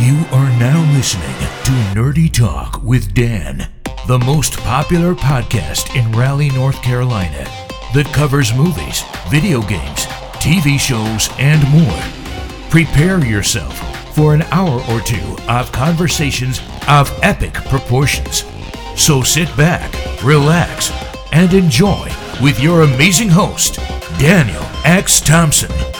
You are now listening to Nerdy Talk with Dan, the most popular podcast in Raleigh, North Carolina, that covers movies, video games, TV shows, and more. Prepare yourself for an hour or two of conversations of epic proportions. So sit back, relax, and enjoy with your amazing host, Daniel X. Thompson.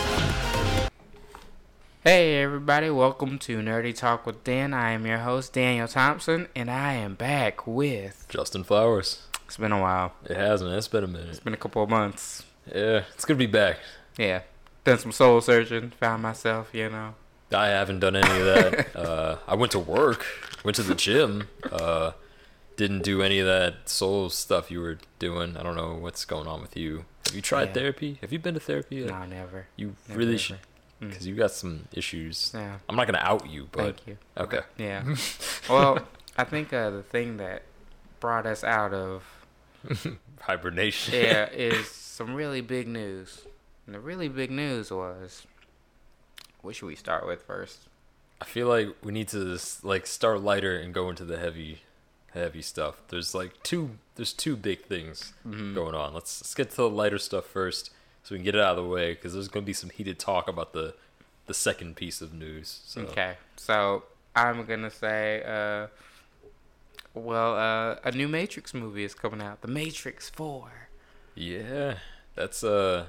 Hey everybody, welcome to Nerdy Talk with Dan. I am your host, Daniel Thompson, and I am back with. Justin Flowers. It's been a while. It hasn't. It's been a minute. It's been a couple of months. Yeah, it's good to be back. Yeah. Done some soul searching, found myself, you know. I haven't done any of that. uh, I went to work, went to the gym, uh, didn't do any of that soul stuff you were doing. I don't know what's going on with you. Have you tried Yeah. therapy? Have you been to therapy? No, never. You Never, really never. should, Mm. because you got some issues. Yeah. I'm not gonna out you, but Thank you. okay. Yeah. well, I think uh, the thing that brought us out of Hibernation. yeah is some really big news. And the really big news was. What should we start with first? I feel like we need to like start lighter and go into the heavy, heavy stuff. There's like two. There's two big things Mm-hmm. going on. Let's let's get to the lighter stuff first, so we can get it out of the way. Because there's going to be some heated talk about the the second piece of news. So. Okay, so I'm gonna say, uh, well, uh, a new Matrix movie is coming out, The Matrix Four. Yeah, that's uh.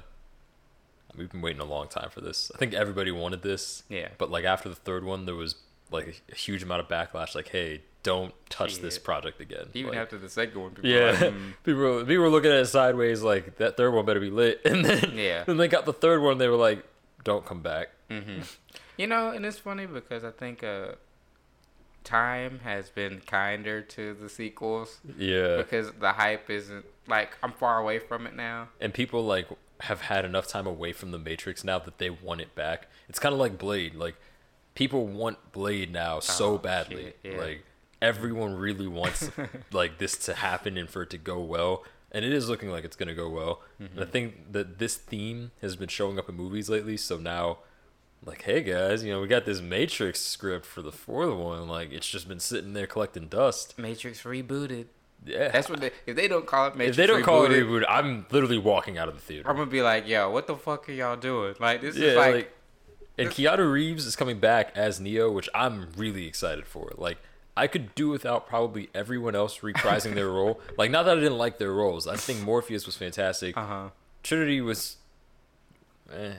We've been waiting a long time for this. I think everybody wanted this. Yeah. But like after the third one, there was like a huge amount of backlash. Like, hey, don't touch this project again. Even Like- after the second one, people Yeah, were like, mm. people were, people were looking at it sideways like that third one better be lit, and then Yeah. then they got the third one. They were like, "Don't come back." you know, and it's funny because I think uh, time has been kinder to the sequels Yeah, because the hype isn't like I'm far away from it now. and people like have had enough time away from the Matrix now that they want it back. It's kind of like Blade. Like people want Blade now so Oh, badly. shit, yeah. Like everyone really wants like this to happen and for it to go well. And it is looking like it's gonna go well. Mm-hmm. And I think that this theme has been showing up in movies lately. So now, like, hey guys, you know, we got this Matrix script for the fourth one. Like, it's just been sitting there collecting dust. Matrix rebooted. Yeah, That's what they. If they don't call it Matrix, if they don't call it rebooted, reboot, I'm literally walking out of the theater. I'm gonna be like, yo, what the fuck are y'all doing? Like this Yeah, is like, like, and Keanu Reeves is coming back as Neo, which I'm really excited for. Like, I could do without probably everyone else reprising their role. Like, not that I didn't like their roles. I think Morpheus was fantastic. uh huh. Trinity was. Eh.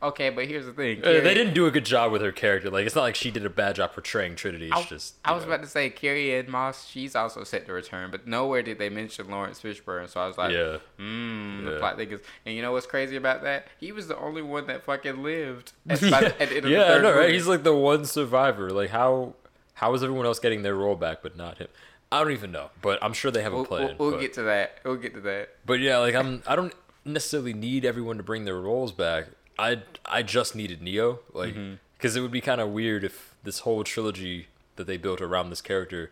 Okay, but here's the thing. Uh, Carrie- they didn't do a good job with her character. Like, it's not like she did a bad job portraying Trinity. It's I, just. I was know. about to say Carrie Ann Moss. She's also set to return, but nowhere did they mention Laurence Fishburne. So I was like, Yeah. mm, the Yeah. plot thickens. And you know what's crazy about that? He was the only one that fucking lived. At, by the- at the yeah, the I know, right? movie. He's like the one survivor. Like, how how is everyone else getting their role back, but not him? I don't even know, but I'm sure they have a plan. we'll, we'll but- get to that. We'll get to that. But yeah, like I'm I don't necessarily need everyone to bring their roles back. I I just needed Neo, like mm-hmm. because it would be kind of weird if this whole trilogy that they built around this character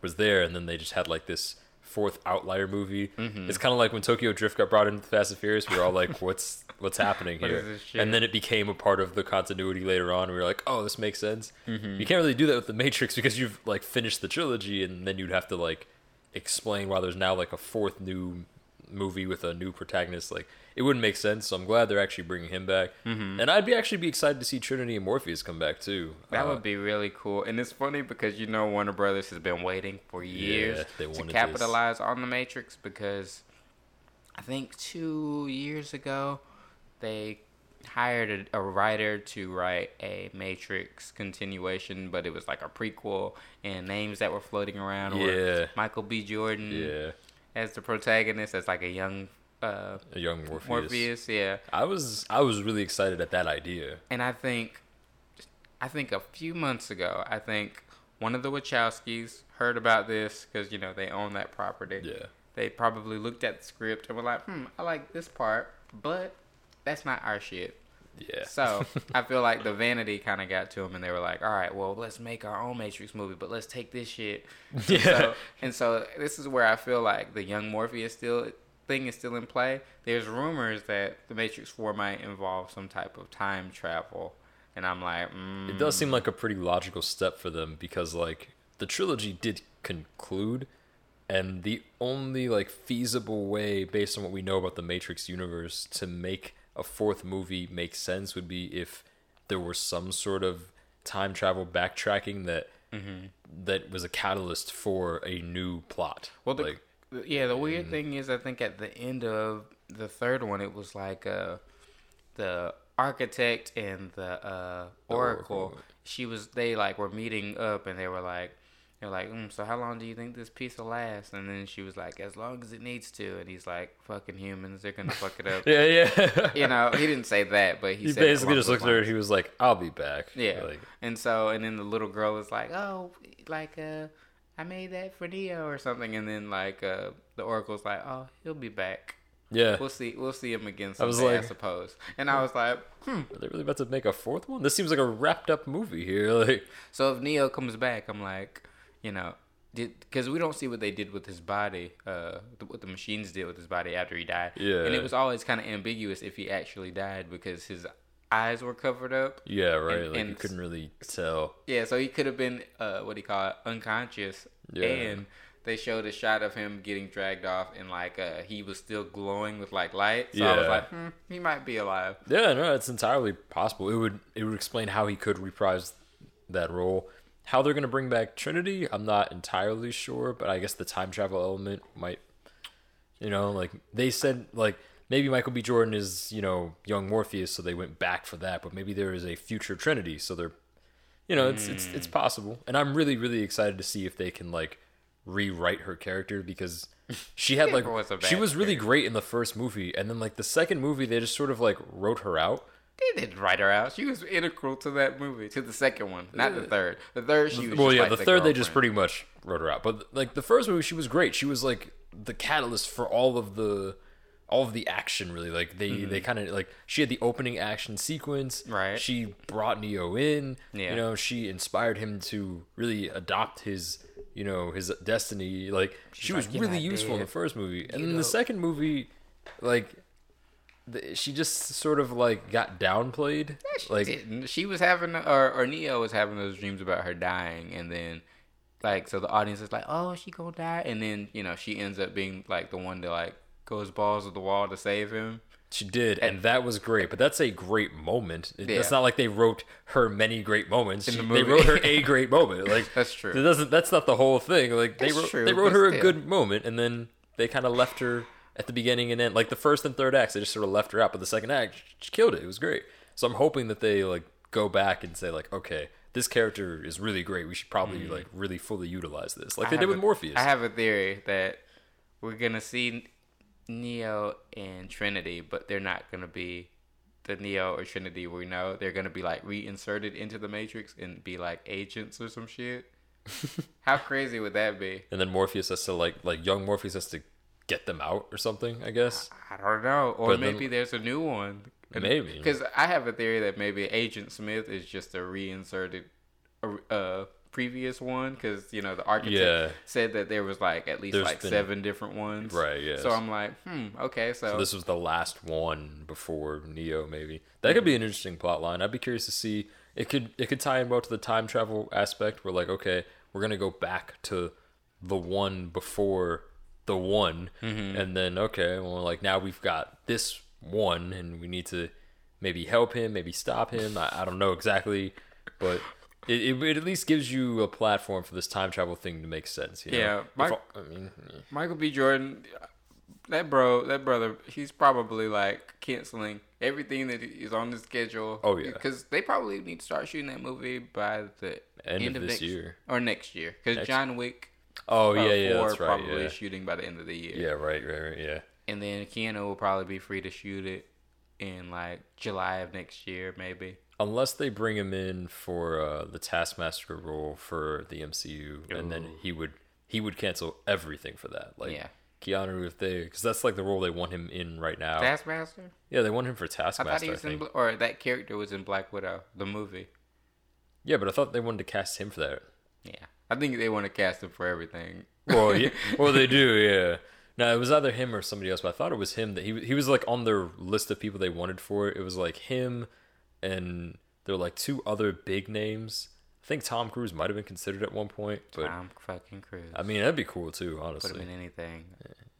was there, and then they just had like this fourth outlier movie. It's kind of like when Tokyo Drift got brought into the Fast and Furious. We were all like, "What's what's happening here?" shit? And then it became a part of the continuity later on. We were like, "Oh, this makes sense." You can't really do that with the Matrix because you've like finished the trilogy, and then you'd have to like explain why there's now like a fourth new movie with a new protagonist. Like it wouldn't make sense. So I'm glad they're actually bringing him back, and I'd be actually be excited to see Trinity and Morpheus come back too. That Uh, would be really cool. And it's funny because you know Warner Brothers has been waiting for years they to wanted this. capitalize on the Matrix because I think two years ago they hired a, a writer to write a Matrix continuation, but it was like a prequel and names that were floating around Yeah. were Michael B. Jordan yeah, as the protagonist, as like a young uh, a young Morpheus. Morpheus, yeah. I was I was really excited at that idea. And I think, I think a few months ago, I think one of the Wachowskis heard about this because you know they own that property. Yeah. They probably looked at the script and were like, "Hmm, I like this part, but that's not our shit." Yeah. So I feel like the vanity kind of got to them, and they were like, "All right, well, let's make our own Matrix movie, but let's take this shit." Yeah. So, and so this is where I feel like the young Morpheus still thing is still in play. There's rumors that the Matrix Four might involve some type of time travel. and I'm like, mm, It does seem like a pretty logical step for them because like the trilogy did conclude and the only like feasible way based on what we know about the Matrix universe to make a fourth movie makes sense would be if there were some sort of time travel backtracking that that was a catalyst for a new plot. Well, the, like yeah, the weird thing is, I think at the end of the third one, it was like uh, the architect and the uh, oracle. Oracle. She was they like were meeting up, and they were like, they're like, mm, so how long do you think this peace will last? And then she was like, as long as it needs to. And he's like, fucking humans, they're gonna fuck it up. yeah, yeah. You know, he didn't say that, but he, he basically just looked at her. He was like, "I'll be back." Yeah. Like, and so, and then the little girl was like, "Oh, like uh, I made that for Neo or something." And then like uh, the Oracle's like, "Oh, he'll be back. yeah. We'll see. We'll see him again I was someday, I, suppose." And I was like, "Hmm." Are they really about to make a fourth one? This seems like a wrapped up movie here. Like, So if Neo comes back, I'm like, you know, did because we don't see what they did with his body, uh, what the machines did with his body after he died. Yeah. And it was always kind of ambiguous if he actually died because his eyes were covered up. yeah, right. And- like and- you couldn't really tell. Yeah, so he could have been uh, what do you call it, unconscious, Yeah. and they showed a shot of him getting dragged off, and like uh, he was still glowing with like light. So I was like, hmm, he might be alive. Yeah, no, it's entirely possible. It would it would explain how he could reprise that role. How they're gonna bring back Trinity, I'm not entirely sure, but I guess the time travel element might. You know, like they said, like maybe Michael B. Jordan is you know young Morpheus, so they went back for that. But maybe there is a future Trinity, so they're, you know, it's it's it's possible. And I'm really really excited to see if they can like rewrite her character because she had like was she was really great in the first movie, and then like the second movie they just sort of like wrote her out. They didn't write her out. She was integral to that movie, to the second one, not the third. The third, she was well, yeah, like the third they just pretty much wrote her out. But like the first movie, she was great. She was like the catalyst for all of the all of the action. Really, like they they kind of like she had the opening action sequence. Mm-hmm. Right. She brought Neo in. Yeah. You know, she inspired him to really adopt his you know his destiny. Like she was like, "You're really useful in the first movie, and know. the second movie, like. She just sort of like got downplayed. She like didn't. she was having, or or Neo was having those dreams about her dying, and then like so the audience is like, oh, she gonna die, and then you know she ends up being like the one to like goes balls to the wall to save him. She did, and that was great. But that's a great moment. It- It's not like they wrote her many great moments. In She- the They wrote her a great moment. Like That's true. Doesn't. That's not the whole thing. Like they wrote. true, they wrote her a still. good moment, and then they kind of left her at the beginning and end. Like the first and third acts, they just sort of left her out. But the second act, she killed it. It was great. So I'm hoping that they like go back and say like, okay, this character is really great. We should probably like really fully utilize this, like Mm. I they did with a- Morpheus. I have a theory that we're gonna see Neo and Trinity, but they're not gonna be the Neo or Trinity we know. They're gonna be like reinserted into the Matrix and be like agents or some shit. How crazy would that be? and then Morpheus has to like like young Morpheus has to get them out or something. I guess. I don't know. Or But then- maybe there's a new one. Maybe. Because I have a theory that maybe Agent Smith is just a reinserted uh, previous one. Because, you know, the architect Yeah. said that there was like at least There's like been- seven different ones. Right, Yeah. So I'm like, hmm, okay. So, So this was the last one before Neo, maybe. That could be an interesting plot line. I'd be curious to see. It could it could tie in well to the time travel aspect. Where like, okay, we're gonna go back to the one before the one, mm-hmm. and then okay, well, like now we've got this one, and we need to maybe help him, maybe stop him. I, I don't know exactly, but. It, it, it at least gives you a platform for this time travel thing to make sense. You know? Yeah, all- I mean, yeah. Michael B. Jordan, that bro, that brother, he's probably like canceling everything that is on the schedule. Oh, yeah. because they probably need to start shooting that movie by the End end, of of, this next year. or next year. Because John Wick, oh yeah, yeah, that's right. probably Yeah. shooting by the end of the year. yeah, right, right, right. Yeah. and then Keanu will probably be free to shoot it in like July of next year, maybe. Unless they bring him in for uh, the Taskmaster role for the MCU, and then he would he would cancel everything for that. Like Yeah. Keanu, if they because that's like the role they want him in right now. Taskmaster. yeah, they want him for Taskmaster. I thought he was in, or that character was in Black Widow, the movie. yeah, but I thought they wanted to cast him for that. Yeah, I think they want to cast him for everything. Well, yeah, well they do. Yeah. No, it was either him or somebody else, but I thought it was him that he he was like on their list of people they wanted for it. It was like him and there were like two other big names. I think Tom Cruise might have been considered at one point, but Tom fucking Cruise. I mean that'd be cool too, Could have honestly. been anything.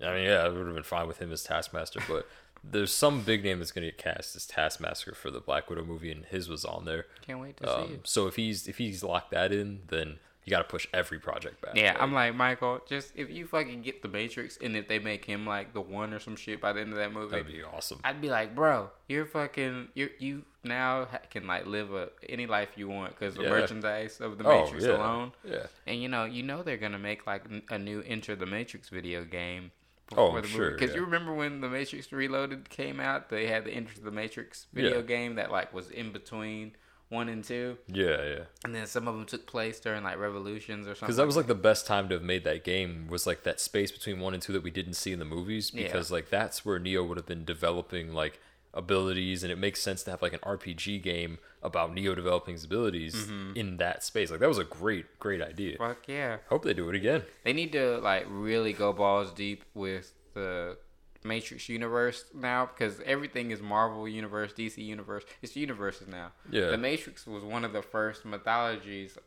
I mean, yeah, it would have been fine with him as Taskmaster, but there's some big name that's gonna get cast as Taskmaster for the Black Widow movie, and his was on there. Can't wait to see Um, it. so if he's if he's locked that in, then you got to push every project back. Yeah, I'm like Michael. Just if you fucking get the Matrix, and if they make him like the one or some shit by the end of that movie, that'd be awesome. I'd be like, bro, you're fucking, you you now can like live a any life you want because the Yeah. merchandise of the Oh, Matrix yeah. alone. Yeah. And you know, you know they're gonna make like n- a new Enter the Matrix video game. Oh, the sure, Because yeah. you remember when the Matrix Reloaded came out, they had the Enter the Matrix video game that like was in between one and two, Yeah, yeah. and then some of them took place during like revolutions or something. Because that was like the best time to have made that game was like that space between one and two that we didn't see in the movies. Yeah. Because like that's where Neo would have been developing like abilities, and it makes sense to have like an RPG game about Neo developing his abilities Mm-hmm. in that space. Like that was a great, great idea. Fuck yeah. Hope they do it again. They need to like really go balls deep with the Matrix universe now because everything is Marvel universe, DC universe. It's universes now. Yeah. The Matrix was one of the first mythologies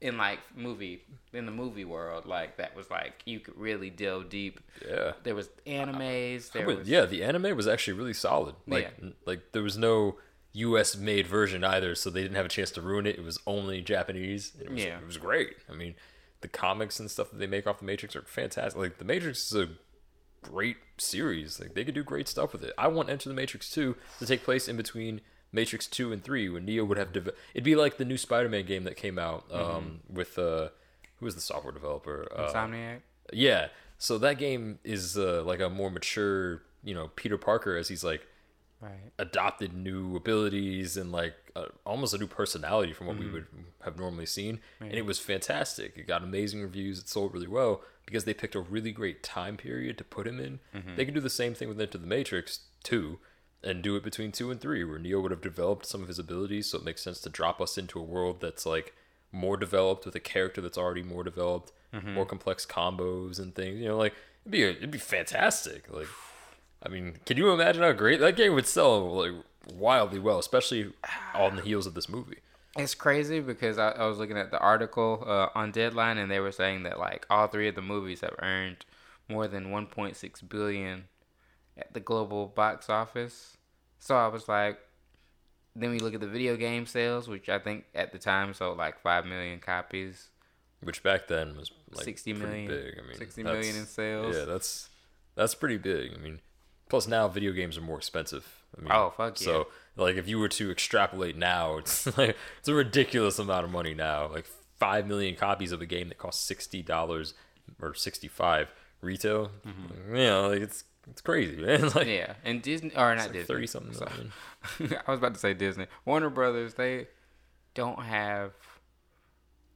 in like movie in the movie world like that was like you could really delve deep. Yeah. There was animes. There But, was yeah, the anime was actually really solid. Like, Yeah. like there was no U.S. made version either, so they didn't have a chance to ruin it. It was only Japanese. It was, Yeah. it was great. I mean, the comics and stuff that they make off the Matrix are fantastic. Like, the Matrix is a great series. Like, they could do great stuff with it. I want Enter the Matrix 2 to take place in between Matrix 2 and 3 when Neo would have dev- it'd be like the new Spider-Man game that came out um, with uh who was the software developer? Uh, Insomniac. yeah. So that game is uh, like a more mature, you know, Peter Parker as he's like Right. adopted new abilities and like uh, almost a new personality from what we would have normally seen. And it was fantastic. It got amazing reviews. It sold really well because they picked a really great time period to put him in. Mm-hmm. They could do the same thing with Enter the Matrix 2 and do it between 2 and 3 where Neo would have developed some of his abilities. So it makes sense to drop us into a world that's like more developed with a character that's already more developed, mm-hmm. more complex combos and things. You know, like it'd be it'd be fantastic. Like I mean, can you imagine how great that game would sell like wildly well, especially on the heels of this movie? It's crazy because I, I was looking at the article uh, on Deadline, and they were saying that like all three of the movies have earned more than 1.6 billion at the global box office. So I was like, then we look at the video game sales, which I think at the time sold like five million copies, Which back then was like 60 pretty big. I mean, 60 that's- million in sales. Yeah, that's that's pretty big. I mean, plus now video games are more expensive. I mean, Oh, fuck yeah. So like, if you were to extrapolate now, it's like it's a ridiculous amount of money now. Like five million copies of a game that costs sixty dollars or sixty five retail. You know, like it's it's crazy, man. Like, Mm-hmm. Yeah, and Disney or not like Disney, thirty something million. I was about to say Disney. Warner Brothers, they don't have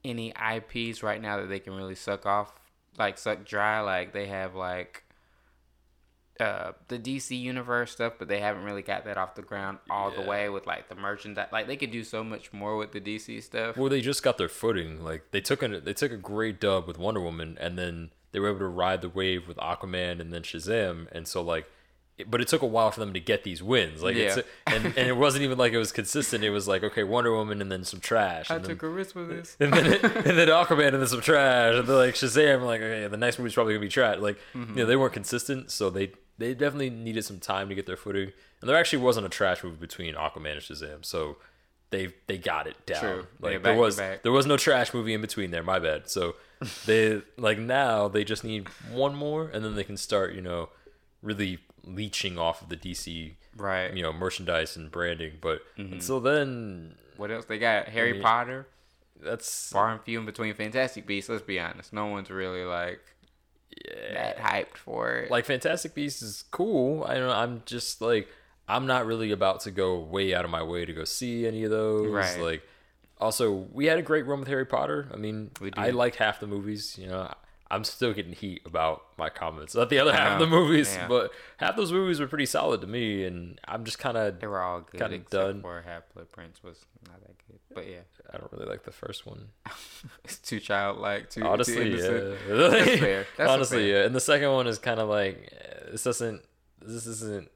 any IPs right now that they can really suck off, like suck dry. Like they have like uh the DC universe stuff, but they haven't really got that off the ground all the way with like the merchandise. Like they could do so much more with the DC stuff. Well, they just got their footing. Like they took a they took a great dub with Wonder Woman, and then they were able to ride the wave with Aquaman and then Shazam. And so like, it, but it took a while for them to get these wins. Like, it's, Yeah. and and it wasn't even like it was consistent. It was like okay, Wonder Woman and then some trash. I then, took a risk with this. and then, it, and then Aquaman and then some trash, and then like Shazam, like okay, the next movie's probably gonna be trash. Like, Mm-hmm. you know, they weren't consistent, so they they definitely needed some time to get their footing. And there actually wasn't a trash move between Aquaman and Shazam, so they they got it down. True. Like Yeah, back there was back. there was no trash movie in between there. My bad. So they like now they just need one more, and then they can start you know really leeching off of the DC Right. you know merchandise and branding. But Mm-hmm. until then, What else they got? Harry mean- Potter. that's Far and few in between. Fantastic Beasts. Let's be honest. No one's really like that hyped for it. like Fantastic Beasts is cool. I don't know. I'm just like I'm not really about to go way out of my way to go see any of those. Right. Like also we had a great run with Harry Potter. I mean, I did. liked half the movies, you know. I'm still getting heat about my comments about the other half of the movies, Yeah. but half those movies were pretty solid to me and I'm just kind of They were all good except done. for Half Blood Prince was not that good. But yeah, I don't really like the first one. it's too childlike. Too too Honestly, innocent. yeah. That's fair. That's Honestly, fair. yeah. And the second one is kind of like this doesn't this isn't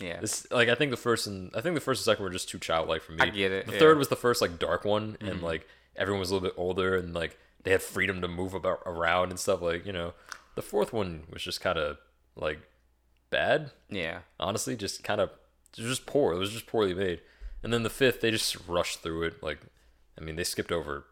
Yeah. This like I think the first and I think the first and second were just too childlike for me. I get it, The yeah. third was the first like dark one, and Mm-hmm. like everyone was a little bit older, and like they had freedom to move about around and stuff. Like you know, the fourth one was just kind of like bad. yeah. Honestly, just kind of it was just poor. It was just poorly made. And then the fifth, they just rushed through it. Like, I mean, they skipped over,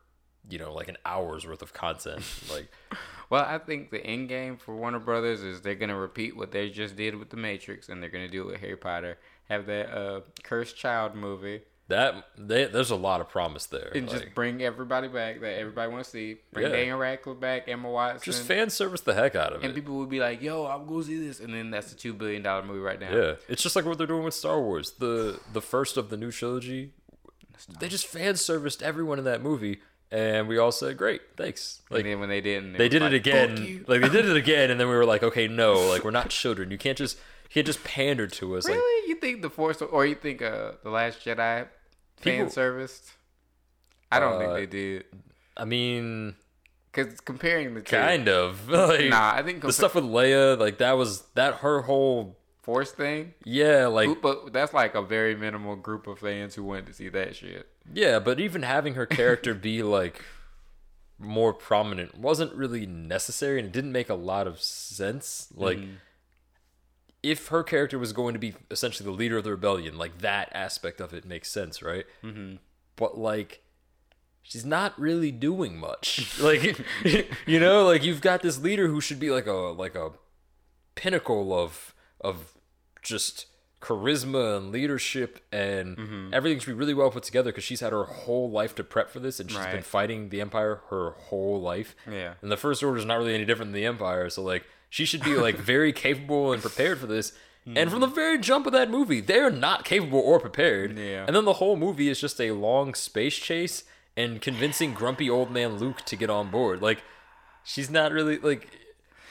you know, like an hour's worth of content. Like, Well, I think the end game for Warner Brothers is they're gonna repeat what they just did with the Matrix, and they're gonna do it with Harry Potter. Have that uh, cursed child movie, that they, there's a lot of promise there. and Like, just bring everybody back that everybody wants to see. Bring Yeah. Daniel Radcliffe back, Emma Watson, just fan service the heck out of and it. And people would be like, "Yo, I'm gonna see this," and then that's a two billion dollar movie right now. Yeah, it's just like what they're doing with Star Wars. The the first of the new trilogy, they just fan serviced everyone in that movie, and we all said, "Great, thanks." Like and then when they didn't, they did was it again. Like they did it again, and then we were like, "Okay, no, like we're not children. You can't just can't just pandered to us." Like Really? You think the Force or you think uh the Last Jedi fan serviced? I don't think Uh, they did. I mean, Cause comparing the two, kind of. like, Nah, I think the stuff with Leia, like that was that her whole Force thing, yeah, like but that's like a very minimal group of fans who wanted to see that shit. Yeah, but even having her character be like more prominent wasn't really necessary and it didn't make a lot of sense. Like if her character was going to be essentially the leader of the rebellion, like that aspect of it makes sense, right? Mm-hmm. But like she's not really doing much. like you know, like you've got this leader who should be like a like a pinnacle of of just charisma and leadership and Mm-hmm. everything should be really well put together because she's had her whole life to prep for this and she's been fighting the empire her whole life Yeah. and the first order is not really any different than the empire so like she should be like very capable and prepared for this and from the hmm. very jump of that movie they're not capable or prepared Yeah. and then the whole movie is just a long space chase and convincing grumpy old man luke to get on board like she's not really like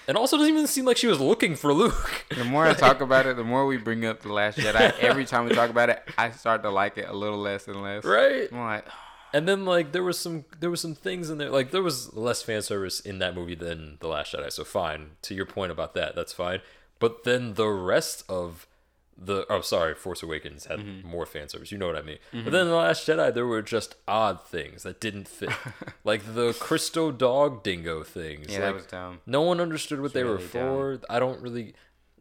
and also doesn't even seem like she was looking for luke The more I talk about it, the more we bring up the Last Jedi. Every time we talk about it, I start to like it a little less and less. right I'm like, And then like there was some there was some things in there like there was less fan service in that movie than The Last Jedi. So fine. To your point about that, that's fine. But then the rest of the oh sorry, Force Awakens had Mm-hmm. more fan service. You know what I mean. But then The Last Jedi there were just odd things that didn't fit. like the crystal dog dingo things. yeah, like, that was dumb. no one understood what they were really for. I don't really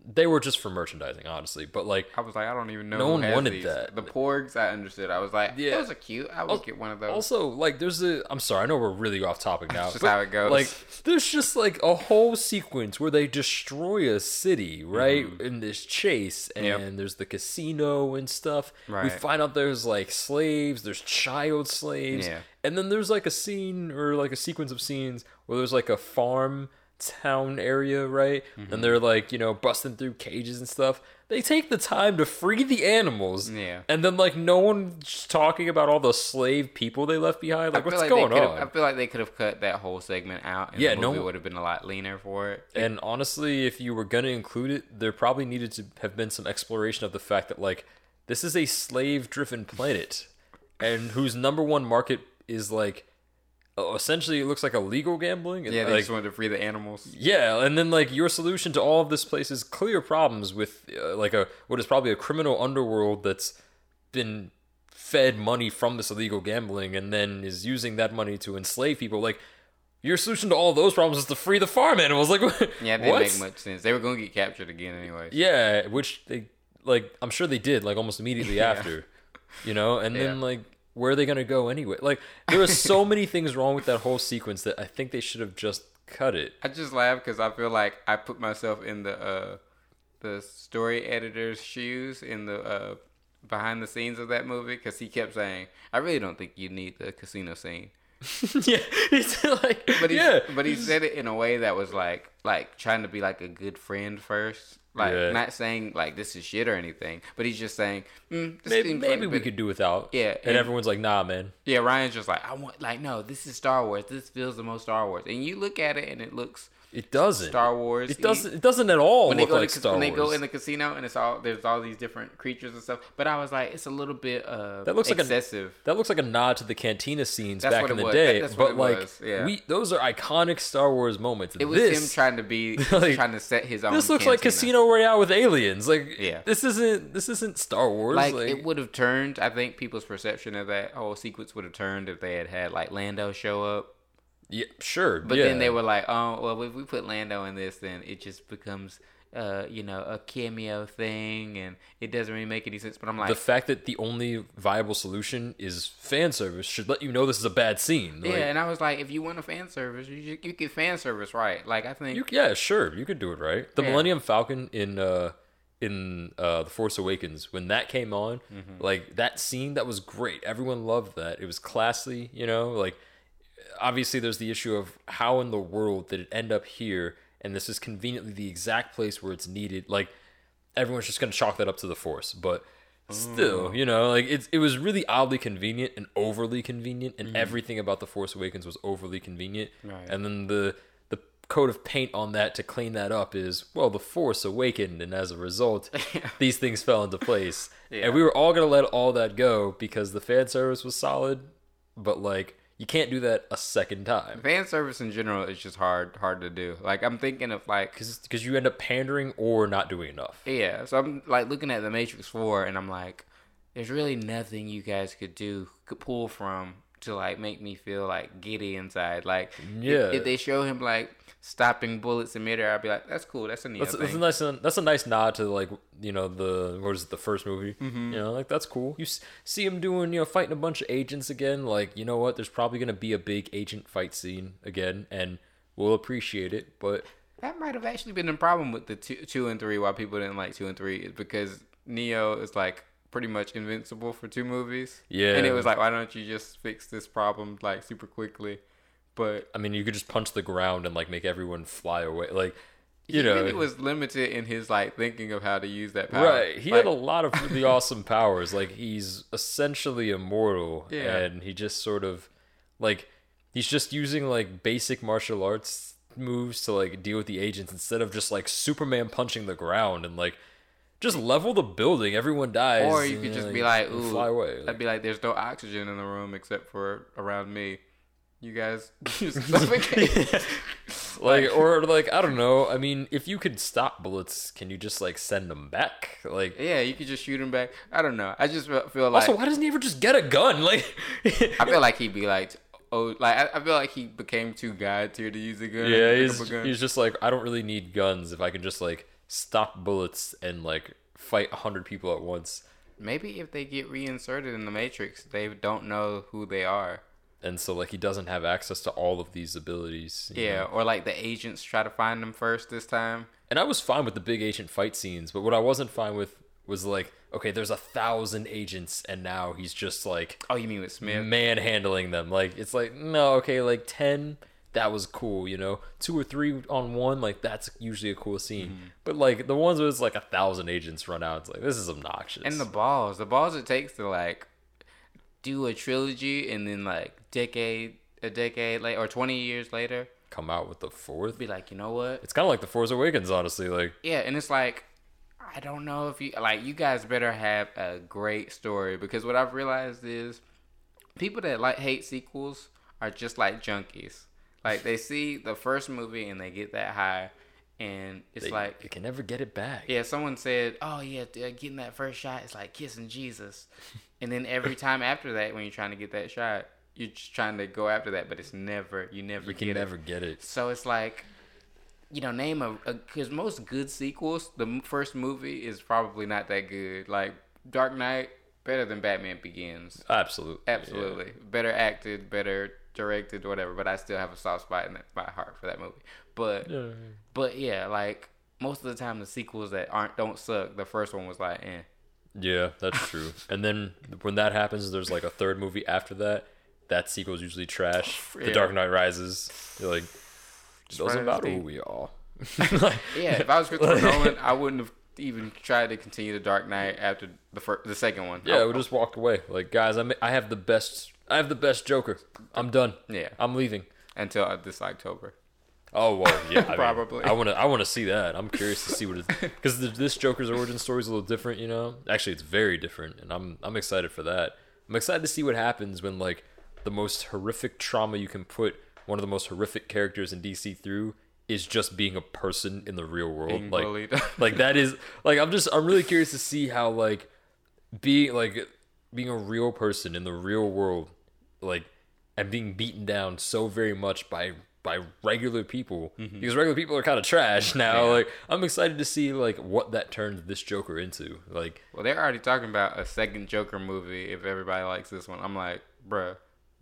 they were just for merchandising, honestly. But like I was like, I don't even know. No one wanted these. that. The Porgs, I understood. I was like, Yeah. those are cute. I would get one of those. Also, like, there's a. I'm sorry, I know we're really off topic now. just how it goes. Like, there's just like a whole sequence where they destroy a city, right? In this chase, and Mm-hmm. Yep. there's the casino and stuff. Right. We find out there's like slaves, there's child slaves, Yeah. and then there's like a scene or like a sequence of scenes where there's like a farm town area, right? Mm-hmm. And they're like, you know, busting through cages and stuff. They take the time to free the animals. Yeah. And then like no one's talking about all the slave people they left behind. Like what's like going on? I feel like they could have cut that whole segment out, and Yeah, the no movie one- would have been a lot leaner for it. And honestly, if you were gonna include it, there probably needed to have been some exploration of the fact that like this is a slave-driven planet, and whose number one market is like essentially it looks like illegal gambling. and, Yeah, they like, just wanted to free the animals. Yeah, and then like your solution to all of this place is clear problems with uh, like a what is probably a criminal underworld that's been fed money from this illegal gambling and then is using that money to enslave people. Like your solution to all those problems is to free the farm animals. Like Yeah, it didn't what? make much sense. They were going to get captured again anyway. Yeah, which they like I'm sure they did like almost immediately after. You know, and then like where are they gonna go anyway? Like there are so many things wrong with that whole sequence that I think they should have just cut it. I just laugh because I feel like I put myself in the uh, the story editor's shoes in the uh, behind the scenes of that movie because he kept saying, "I really don't think you need the casino scene." yeah, it's like, But he, yeah, but he said it in a way that was like like trying to be like a good friend first, like Yeah. not saying like this is shit or anything, but he's just saying, mm, this maybe, maybe we could do without. Yeah, and, and- everyone's like, nah, man. Yeah, Rian's just like, I want, like, no, this is Star Wars. This feels the most Star Wars. And you look at it and it looks It doesn't. Star Wars. It doesn't. It doesn't at all when look they go like to, Star when Wars. they go in the casino and it's all there's all these different creatures and stuff. But I was like, it's a little bit uh That looks like a- excessive. that looks like a nod to the cantina scenes That's back in the was. day. That- but like, yeah. we those are iconic Star Wars moments. it was this, him trying to be Like, trying to set his own. This looks like. Casino Royale with aliens. Like, Yeah. this isn't this isn't Star Wars. Like, Like, it would have turned. I think people's perception of that whole sequence would have turned if they had had like Lando show up. Yeah, sure. But yeah. then they were like, oh, well, if we put Lando in this, then it just becomes, uh, you know, a cameo thing, and it doesn't really make any sense. But I'm like, the fact that the only viable solution is fan service should let you know this is a bad scene. yeah, and I was like, if you want a fan service, you should, you get fan service right. Like I think, You, yeah, sure, you could do it right. The Yeah. Millennium Falcon in uh in uh the Force Awakens when that came on, Mm-hmm. like that scene that was great. Everyone loved that. It was classy, you know, like obviously there's the issue of how in the world did it end up here and this is conveniently the exact place where it's needed. Like everyone's just going to chalk that up to the Force, but still, mm. you know, like it's it was really oddly convenient and overly convenient, and mm. everything about the Force Awakens was overly convenient. Right. And then the the coat of paint on that to clean that up is well, the Force awakened, and as a result, these things fell into place. Yeah. And we were all gonna let all that go because the fan service was solid, but like you can't do that a second time fan service in general is just hard, hard to do. Like I'm thinking of like, because you end up pandering or not doing enough. yeah. So I'm like looking at the Matrix Four, and I'm like, there's really nothing you guys could do, could pull from to like make me feel like giddy inside. Like, Yeah. if, they show him like stopping bullets in midair, I'd be like, that's cool, that's a neat That's, that's a nice that's a nice nod to like you know the what is it the first movie Mm-hmm. you know like that's cool you s- see him doing you know fighting a bunch of agents again like you know what there's probably gonna be a big agent fight scene again and we'll appreciate it but That might have actually been the problem with the two, two and three. Why people didn't like two and three is because Neo is like pretty much invincible for two movies. Yeah. and it was like, why don't you just fix this problem like super quickly? But I mean you could just punch the ground and like make everyone fly away like you know really was limited in his like thinking of how to use that power. Right. He Like, had a lot of really awesome powers. Like he's essentially immortal Yeah. and he just sort of like he's just using like basic martial arts moves to like deal with the agents instead of just like Superman punching the ground and like just level the building, everyone dies. Or you could just like, be like, ooh, fly away. I'd be like, there's no oxygen in the room except for around me. You guys just suffocate. like or like I don't know. I mean, if you could stop bullets, can you just like send them back? Like yeah, you could just shoot them back. I don't know. I just feel, feel like also, why doesn't he ever just get a gun? Like I feel like he'd be like, oh, like I, I feel like he became too god tier to use a gun. Yeah, he's a gun. he's just like I don't really need guns if I can just like stop bullets and like fight a hundred people at once. Maybe if they get reinserted in the Matrix, they don't know who they are. And so like he doesn't have access to all of these abilities. Yeah, know? or like the agents try to find them first this time. And I was fine with the big agent fight scenes, but what I wasn't fine with was like, okay, there's a thousand agents and now he's just like Oh, you mean with Smith? manhandling them. Like it's like no, okay, like ten, that was cool, you know. Two or three on one, like that's usually a cool scene. Mm-hmm. But like the ones where it's like a thousand agents run out, it's like this is obnoxious. And the balls, the balls it takes to like do a trilogy and then like decade, a decade later, or twenty years later, come out with the fourth. be like, you know what? It's kind of like the Force Awakens, honestly. Like Yeah, and it's like I don't know if you like you guys better have a great story because what I've realized is people that like hate sequels are just like junkies. Like they see the first movie and they get that high and it's they, like you can never get it back. yeah, someone said, "Oh yeah, getting that first shot is like kissing Jesus," and then every time after that, when you're trying to get that shot, you're just trying to go after that, but it's never you never you can get never it. get it. So it's like, you know, name a because most good sequels, the first movie is probably not that good. Like Dark Knight, better than Batman Begins. Absolutely, Absolutely, better acted, better directed, or whatever. But I still have a soft spot in that, my heart for that movie. But Yeah. but yeah, like most of the time, the sequels that aren't don't suck. The first one was like, eh. Yeah, that's true. and then when that happens, there's like a third movie after that. That sequel is usually trash. The Dark Knight Rises. You're like, doesn't matter who we are. Yeah, if I was Christopher Nolan, I wouldn't have even tried to continue the Dark Knight after the first, the second one. Yeah, I- we just walked away. Like, guys, I I have the best. I have the best Joker. I'm done. Yeah. I'm leaving. until uh, this October. Oh well, yeah, I mean, Probably. I want to. I want to see that. I'm curious to see what it's because this Joker's origin story is a little different. You know, actually, it's very different, and I'm I'm excited for that. I'm excited to see what happens when like the most horrific trauma you can put one of the most horrific characters in DC through is just being a person in the real world. Being like, bullied. like that is like I'm just I'm really curious to see how like being like being a real person in the real world, like I'm being beaten down so very much by by regular people because regular people are kind of trash now. Mm-hmm. Yeah. Like I'm excited to see like what that turns this Joker into. Like Well, they're already talking about a second Joker movie. If everybody likes this one, I'm like, bruh.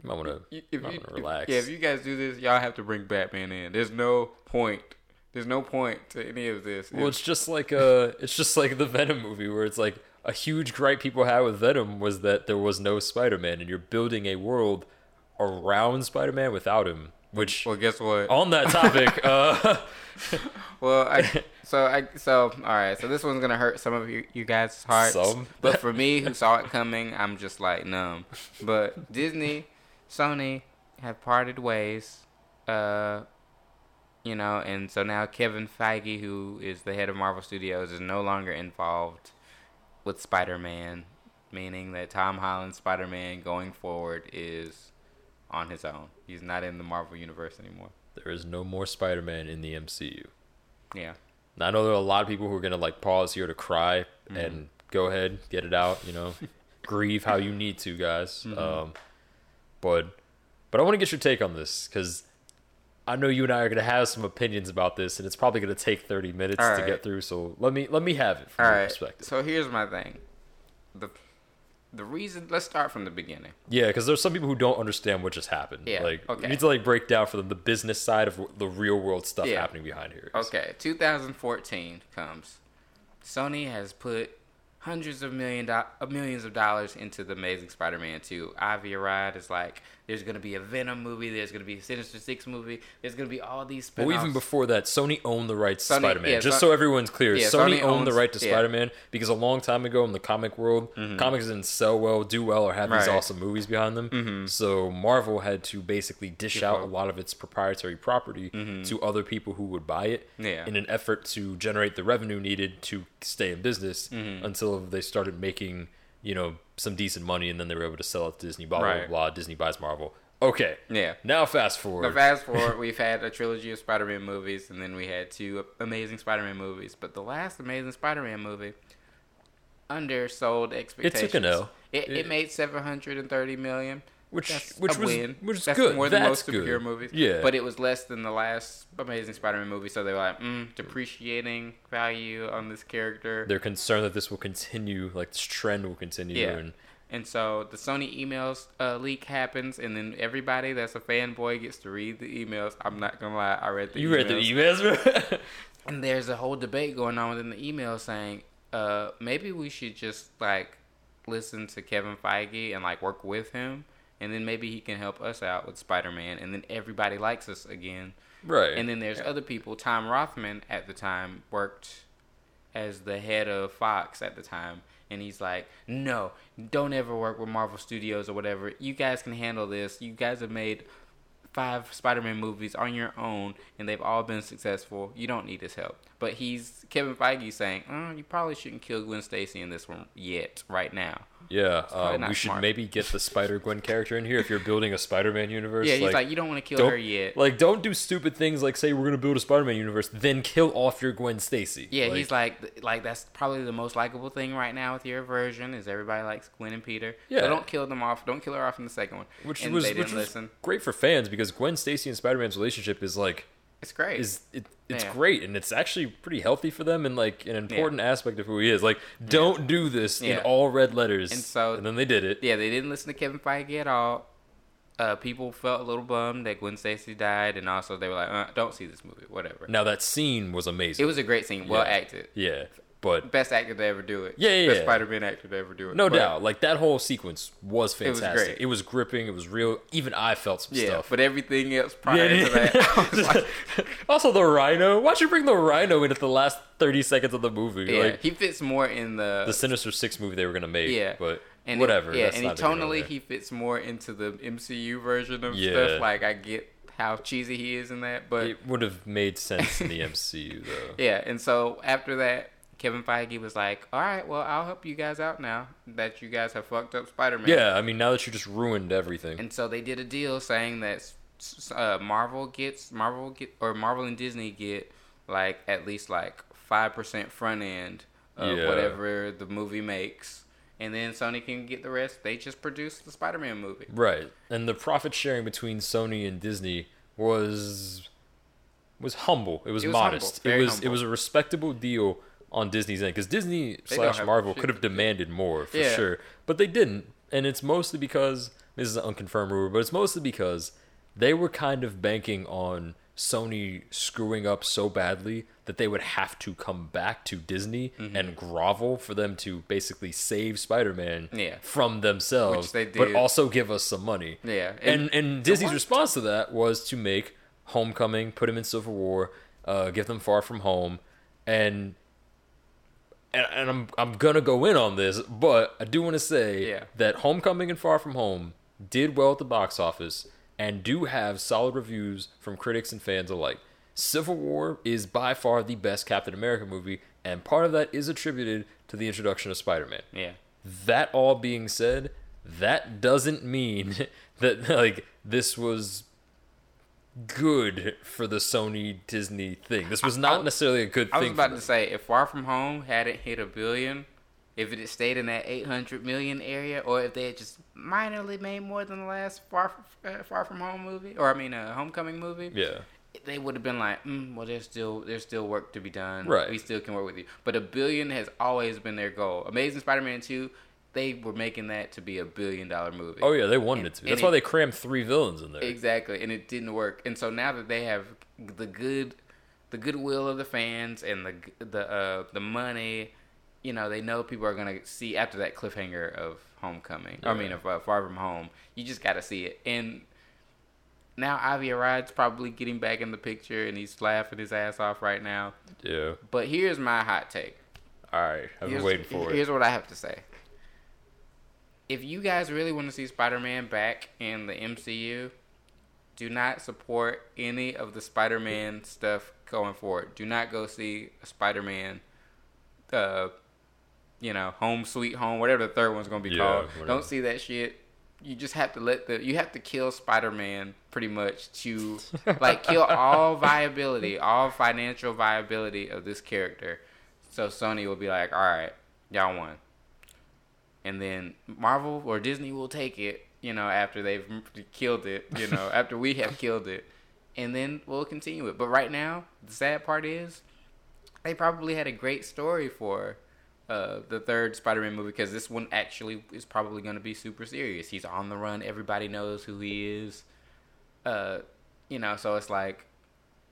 I want to y- If I you, want to relax. yeah, if you guys do this, y'all have to bring Batman in. There's no point. There's no point to any of this. Well, it's just like uh it's just like the Venom movie where it's like a huge gripe people had with Venom was that there was no Spider-Man and you're building a world around Spider-Man without him. Which well, guess what? on that topic, uh Well, I so I so all right. So this one's gonna hurt some of you you guys' hearts. Some? But for me, who saw it coming, I'm just like numb. But Disney, Sony have parted ways. Uh, you know, and so now Kevin Feige, who is the head of Marvel Studios, is no longer involved with Spider-Man, meaning that Tom Holland's Spider-Man going forward is on his own. He's not in the Marvel universe anymore. there is no more Spider-Man in the MCU. Yeah. Now, I know there are a lot of people who are gonna like pause here to cry Mm-hmm. and go ahead, get it out. You know, grieve how you need to, guys. Mm-hmm. Um, but but I want to get your take on this because I know you and I are gonna have some opinions about this, and it's probably gonna take thirty minutes All to get through. So let me let me have it from All your right. perspective. So here's my thing. The the reason let's start from the beginning. yeah, because there's some people who don't understand what just happened. Yeah, like okay. you need to like break down for them the business side of the real world stuff Yeah. happening behind here. Okay, 2014 comes. Sony has put hundreds of million do- millions of dollars into the Amazing Spider-Man 2. Avi Arad is like, there's gonna be a Venom movie, there's gonna be a Sinister Six movie, there's gonna be all these. Well, even before that, Sony owned the rights to Spider-Man. yeah, Just Son- so everyone's clear, yeah, Sony, Sony owned the right to yeah. Spider-Man because a long time ago in the comic world, comics didn't sell well, do well, or have these Mm-hmm. Right. Mm-hmm. awesome movies behind them. So Marvel had to basically dish out a lot of its proprietary property to other people who would buy it Mm-hmm. Yeah. in an effort to generate the revenue needed to stay in business Mm-hmm. Until they started making, you know, some decent money, and then they were able to sell it to Disney. Blah blah Right. blah. Disney buys Marvel. Okay. Yeah. Now fast forward. Now, fast forward, we've had a trilogy of Spider-Man movies, and then we had two Amazing Spider-Man movies. But the last Amazing Spider-Man movie undersold expectations. an L. It, it It- made seven hundred and thirty million. Which- That's which was- win. which is That's good. More than That's most superhero good. movies. Yeah. But it was less than the last Amazing Spider-Man movie, so they were like, mm, depreciating value on this character. they're concerned that this will continue, like this trend will continue. Yeah. And And so the Sony emails uh, leak happens, and then everybody that's a fanboy gets to read the emails. I'm not gonna lie, I read the you emails. read the emails, bro? And there's a whole debate going on within the email saying, uh, maybe we should just like listen to Kevin Feige and like work with him, and then maybe he can help us out with Spider Man, and then everybody likes us again. right. And then there's other people. Tom Rothman at the time worked as the head of Fox at the time. And he's like, no, don't ever work with Marvel Studios or whatever. You guys can handle this. You guys have made five Spider-Man movies on your own, and they've all been successful. You don't need his help. But he's Kevin Feige saying, oh, you probably shouldn't kill Gwen Stacy in this one yet, right now. yeah, um, not we should smart. maybe get the Spider Gwen character in here if you're building a Spider-Man universe. Yeah, he's like, you don't want to kill her yet. Like, don't do stupid things like say we're gonna build a Spider-Man universe, then kill off your Gwen Stacy. Yeah, he's like, like that's probably the most likable thing right now with your version is everybody likes Gwen and Peter. Yeah. so don't kill them off. Don't kill her off in the second one. which and was which was listen. great for fans because Gwen Stacy and Spider-Man's relationship is like It's great. is it, it's Yeah. great and it's actually pretty healthy for them and like an important aspect of who he is. Like, don't do this in all red letters. And so- and then they did it. yeah, they didn't listen to Kevin Feige at all. Uh, people felt a little bummed that Gwen Stacy died, and also they were like, uh, "Don't see this movie, whatever." Now that scene was amazing. It was a great scene, well Yeah. acted. yeah, but Best actor to ever do it. Yeah, yeah, Best yeah. Spider-Man actor to ever do it. no But- doubt, like that whole sequence was was fantastic. great. It was gripping. It was real. Even I felt some Yeah, stuff. but everything else prior to that, like, also the Rhino. Why'd you bring the Rhino in at the last thirty seconds of the movie? yeah, Like he fits more in the the Sinister Six movie they were gonna make. Yeah, but and whatever. It, yeah, and he, not the hero tonally he fits more into the MCU version of Yeah. stuff. Like I get how cheesy he is in that. But It would have made sense in the MCU though. yeah, and so after that, Kevin Feige was like, "All right, well, I'll help you guys out now that you guys have fucked up Spider-Man." Yeah, I mean now that you just ruined everything. And so they did a deal saying that uh, Marvel gets Marvel get or Marvel and Disney get like at least like five percent front end of Yeah. whatever the movie makes, and then Sony can get the rest. They just produce the Spider-Man movie. Right. And the profit sharing between Sony and Disney was was humble. It was, It was modest. it was it was a respectable deal on Disney's end because Disney They slash Marvel could have demanded more for Yeah. sure, but they didn't. And it's mostly because this is an unconfirmed rumor, but it's mostly because they were kind of banking on Sony screwing up so badly that they would have to come back to Disney Mm-hmm. and grovel for them to basically save Spider-Man Yeah. from themselves, Which they but also give us some money. Yeah, and and and, Disney's response to that was to make Homecoming, put him in Civil War, uh, give them Far From Home, and and, and I'm I'm gonna go in on this, but I do want to say Yeah. that Homecoming and Far From Home did well at the box office and do have solid reviews from critics and fans alike. Civil War is by far the best Captain America movie, and part of that is attributed to the introduction of Spider-Man. Yeah, That all being said, that doesn't mean that like this was good for the Sony Disney thing. This was not I- necessarily a good thing. I was about to say if Far From Home hadn't hit a billion, if it had stayed in that 800 million area, or if they had just minorly made more than the last Far uh, Far From Home movie, or I mean a Homecoming movie, Yeah. they would have been like, mm, well, there's still there's still work to be done. Right. We still can work with you. But a billion has always been their goal. Amazing Spider-Man 2, they were making that to be a billion dollar movie. Oh yeah, they wanted And- it to. be. That's why it- they crammed three villains in there. Exactly, and it didn't work. And so now that they have the good, the goodwill of the fans and the the uh, the money, you know, they know people are gonna see after that cliffhanger of Homecoming. I mean, Yeah. of uh, Far From Home. You just got to see it. And now Avi Arad's probably getting back in the picture, and he's laughing his ass off right now. Yeah. But here's my hot take. All right, I've been Here's, waiting for here's it. what I have to say. If you guys really want to see Spider-Man back in the MCU, do not support any of the Spider-Man stuff going forward. Do not go see a Spider-Man, uh, you know, Home Sweet Home, whatever the third one's gonna be Yeah, called. whatever. Don't see that shit. You just have to let the you have to kill Spider-Man pretty much to like kill all viability, all financial viability of this character. So Sony will be like, all right, y'all won. And then Marvel or Disney will take it, you know, after they've killed it, you know, after we have killed it. And then we'll continue it. But right now, the sad part is they probably had a great story for uh, the third Spider-Man movie because this one actually is probably going to be super serious. He's on the run. Everybody knows who he is. Uh, you know, so it's like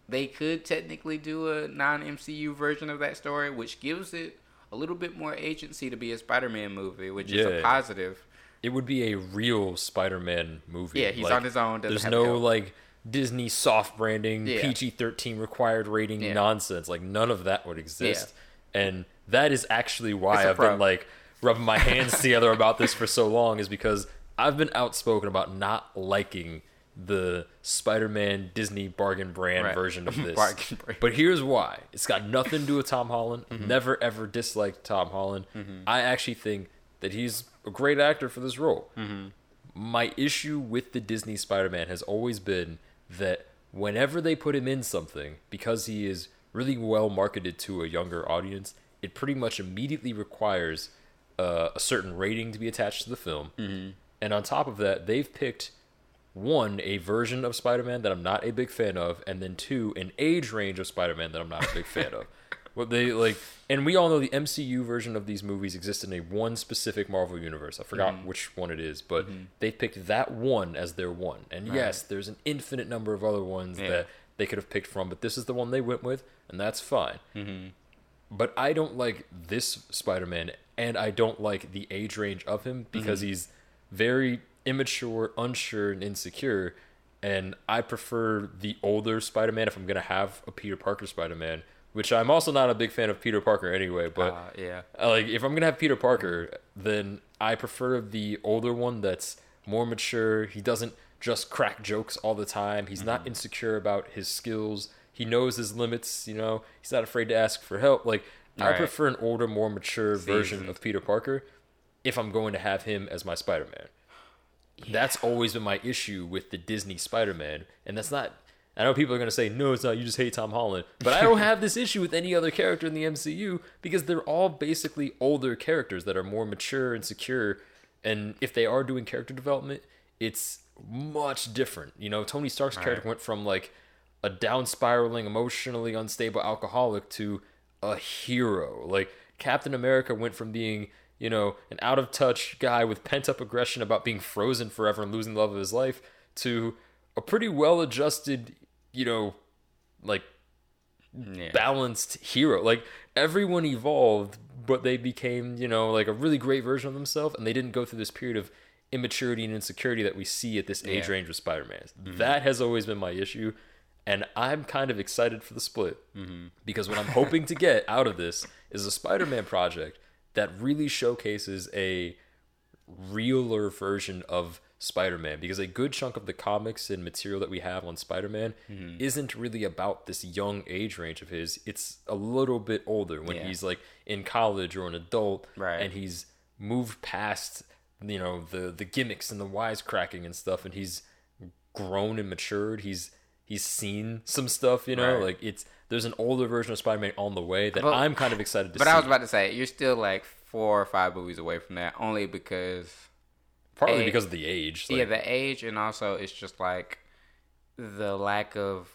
they could technically do a non-MCU version of that story, which gives it a little bit more agency to be a Spider-Man movie, which is a positive. It would be a real Spider-Man movie. Yeah, he's on his own, There's no help. like Disney soft branding, Yeah. PG-13 required rating Yeah. nonsense. Like none of that would exist, and that is actually why I've pro. been like rubbing my hands together about this for so long. Is because I've been outspoken about not liking the Spider-Man Disney bargain brand Right. version of this. Bargain brand. But here's why. It's got nothing to do with Tom Holland. Mm-hmm. Never ever disliked Tom Holland. I actually think that he's a great actor for this role. Mm-hmm. My issue with the Disney Spider-Man has always been that whenever they put him in something, because he is really well marketed to a younger audience, it pretty much immediately requires uh, a certain rating to be attached to the film. Mm-hmm. And on top of that, they've picked one a version of Spider-Man that I'm not a big fan of, and then two an age range of Spider-Man that I'm not a big fan of. What they like, and we all know the MCU version of these movies exist in a one specific Marvel universe. I forgot mm-hmm. which one it is, but mm-hmm. they picked that one as their one. And yes, there's an infinite number of other ones Yeah. that they could have picked from, but this is the one they went with, and that's fine. Mm-hmm. But I don't like this Spider-Man, and I don't like the age range of him because he's very immature, unsure, and insecure. And I prefer the older Spider-Man if I'm gonna have a Peter Parker Spider-Man, which I'm also not a big fan of Peter Parker anyway. But Uh, yeah. like if I'm gonna have Peter Parker, then I prefer the older one that's more mature. He doesn't just crack jokes all the time. He's not insecure about his skills. He knows his limits. You know, he's not afraid to ask for help. Like I Right. prefer an older, more mature version of Peter Parker if I'm going to have him as my That's always been my issue with the Disney Spider-Man, and that's not. I know people are gonna say no, it's not. You just hate Tom Holland, but I don't have this issue with any other character in the MCU because they're all basically older characters that are more mature and secure. And if they are doing character development, it's much different. You know, Tony Stark's character went from like a down spiraling, emotionally unstable alcoholic to a hero. Like Captain America went from being, you know, an out of touch guy with pent up aggression about being frozen forever and losing the love of his life to a pretty well adjusted, you know, like Yeah. balanced hero. Like everyone evolved, but they became, you know, like a really great version of themselves, and they didn't go through this period of immaturity and insecurity that we see at this age Yeah. range with Spider-Man. Mm-hmm. That has always been my issue, and I'm kind of excited for the split mm-hmm. because what I'm hoping to get out of this is a Spider-Man project that really showcases a realer version of Spider-Man because a good chunk of the comics and material that we have on Spider-Man Mm-hmm. isn't really about this young age range of his. It's a little bit older when Yeah. he's like in college or an adult Right. and he's moved past you know the the gimmicks and the wisecracking and stuff and he's grown and matured. He's he's seen some stuff, you know, Right. like it's there's an older version of Spider-Man on the way that But- I'm kind of excited to But see. But I was about to say you're still like four or five movies away from that, only because Partly A- because of the age. yeah, the age, and also it's just like the lack of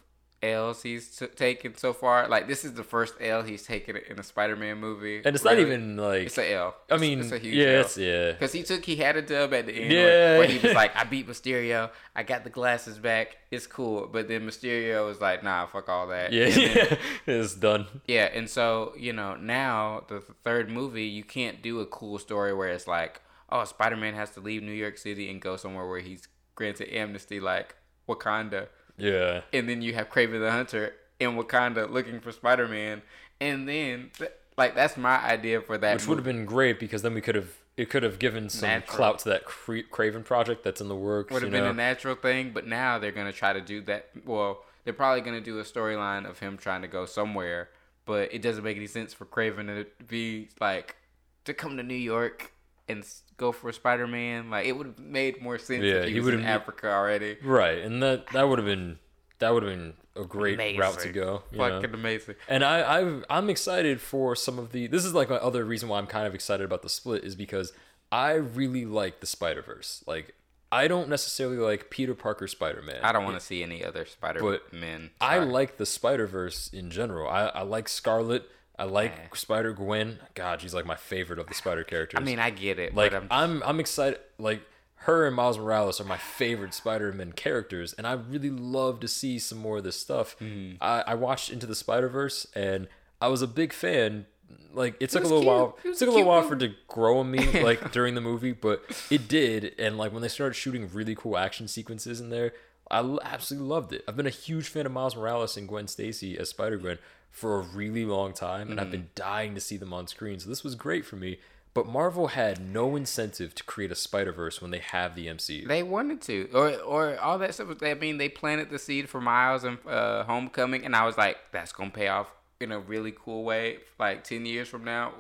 L's he's t- taken so far. Like this is the first L he's taken in a Spider-Man movie, and it's not even like It's a L. I It's- mean, it's a huge yeah, L. it's yeah. Because he took, he had a dub at the end. Yeah. Where, he was like, I beat Mysterio. I got the glasses back. It's cool. But then Mysterio was like, nah, fuck all that. Yeah, then- it's done. yeah. And so, you know, now the third movie, you can't do a cool story where it's like, oh, Spider Man has to leave New York City and go somewhere where he's granted amnesty, like Wakanda. Yeah, And then you have Kraven the Hunter in Wakanda looking for Spider Man. And then, th- like, that's my idea for that. which would have been great because then we could have it could have given some Natural. clout to that Cra- Kraven project that's in the works. would have been know? a natural thing, but now they're gonna try to do that. Well, they're probably gonna do a storyline of him trying to go somewhere, but it doesn't make any sense for Kraven to be like to come to New York and go for Spider Man. Like it would have made more sense Yeah, if he, he was in Africa already. right, and that that would have been that would have been a great route to go. you know? Fucking amazing. And I, I I'm excited for some of the. This is like my other reason why I'm kind of excited about the split is because I really like the Spider Verse. Like I don't necessarily like Peter Parker Spider Man. I don't want to see any other Spider Men. I like the Spider Verse in general. I, I like Scarlet. I like Yeah. Spider Gwen. God, she's like my favorite of the Spider characters. I mean, I get it. like but I'm, I'm I'm excited. Like her and Miles Morales are my favorite Spider-Man characters, and I really love to see some more of this stuff. Mm-hmm. I, I watched Into the Spider Verse, and I was a big fan. Like it took a little cute. while. It It took a a little while movie. for it to grow on me, like during the movie, but it did. And like when they started shooting really cool action sequences in there, I absolutely loved it. I've been a huge fan of Miles Morales and Gwen Stacy as Spider Gwen for a really long time, and I've been Mm-hmm. dying to see them on screen. So this was great for me. But Marvel had no incentive to create a Spider Verse when they have the MCU. They wanted to, or or all that stuff. I mean, they planted the seed for Miles and uh, Homecoming, and I was like, that's gonna pay off in a really cool way, like ten years from now.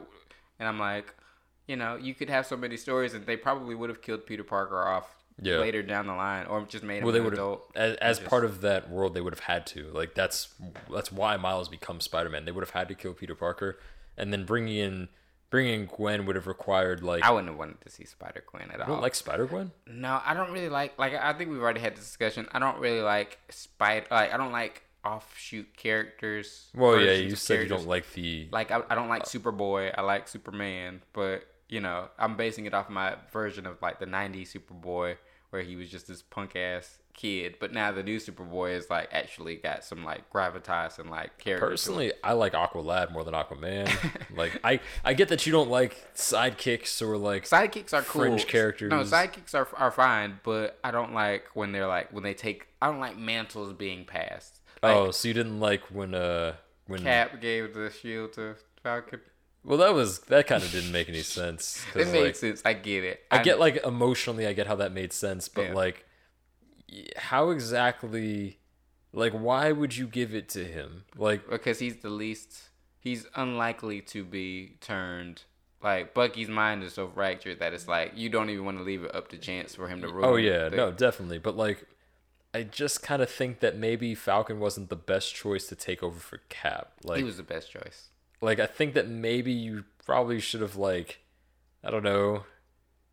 And I'm like, you know, you could have so many stories, and they probably would have killed Peter Parker off Yeah. later down the line, or just made him well, they an adult. as, as just- part of that world, they would have had to. Like that's that's why Miles becomes Spider Man. They would have had to kill Peter Parker, and then bringing in bringing in Gwen would have required like I wouldn't have wanted to see Spider Gwen at all. don't like Spider Gwen. No, I don't really like like I think we've already had this discussion. I don't really like spider like I don't like offshoot characters. Well, yeah, you said you don't like the like I, I don't like uh, Superboy. I like Superman, but you know I'm basing it off my version of like the '90s Superboy, where he was just this punk ass kid. But now the new Superboy is like actually got some like gravitas and like character. Personally, I like Aqualad more than Aquaman. like I, I get that you don't like sidekicks or like sidekicks are cool. fringe characters. No, sidekicks are are fine, but I don't like when they're like when they take. I don't like mantles being passed. Like, oh, so you didn't like when uh when Cap gave the shield to Falcon. Well that was that kind of didn't make any sense. It makes like, sense. I get it. I get like emotionally, I get how that made sense, but Yeah. like how exactly like why would you give it to him? Like because he's the least he's unlikely to be turned like Bucky's mind is so fractured that it's like you don't even want to leave it up to chance for him to ruin Oh yeah, no, definitely. But like I just kind of think that maybe Falcon wasn't the best choice to take over for Cap. Like he was the best choice like I think that maybe you probably should have like I don't know,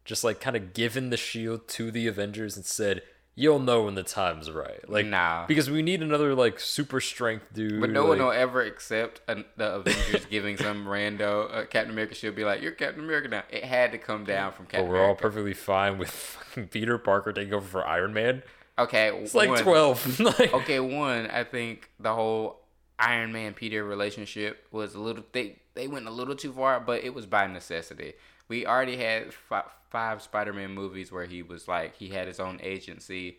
just like kind of given the shield to the Avengers and said, "You'll know when the time's right." Like Nah. because we need another like super strength dude. but no one will ever accept an, the Avengers giving some rando uh, Captain America should be like you're Captain America now it had to come down from But Captain we're all perfectly fine with fucking Peter Parker taking over for Iron Man. okay It's like twelve. like, okay, one, I think the whole Iron Man Peter relationship was a little they they went a little too far, but it was by necessity. We already had fi- five Spider-Man movies where he was like he had his own agency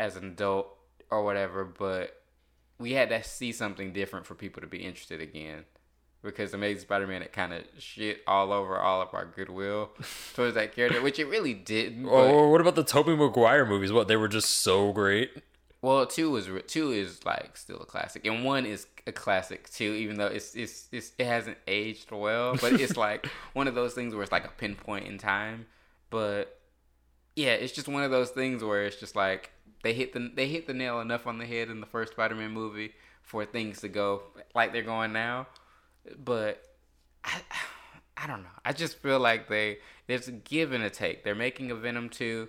as an adult or whatever, but we had to see something different for people to be interested again. Because Amazing Spider-Man had kind of shit all over all of our goodwill towards that character, which it really didn't. but- oh, what about the Tobey Maguire movies? What they were just so great. Well, two is two is like still a classic, and one is a classic too, even though it's it's, it's it hasn't aged well. But it's like one of those things where it's like a pinpoint in time. But yeah, it's just one of those things where it's just like they hit the they hit the nail enough on the head in the first Spider-Man movie for things to go like they're going now. But I I don't know. I just feel like they there's a give and a take. They're making a Venom two,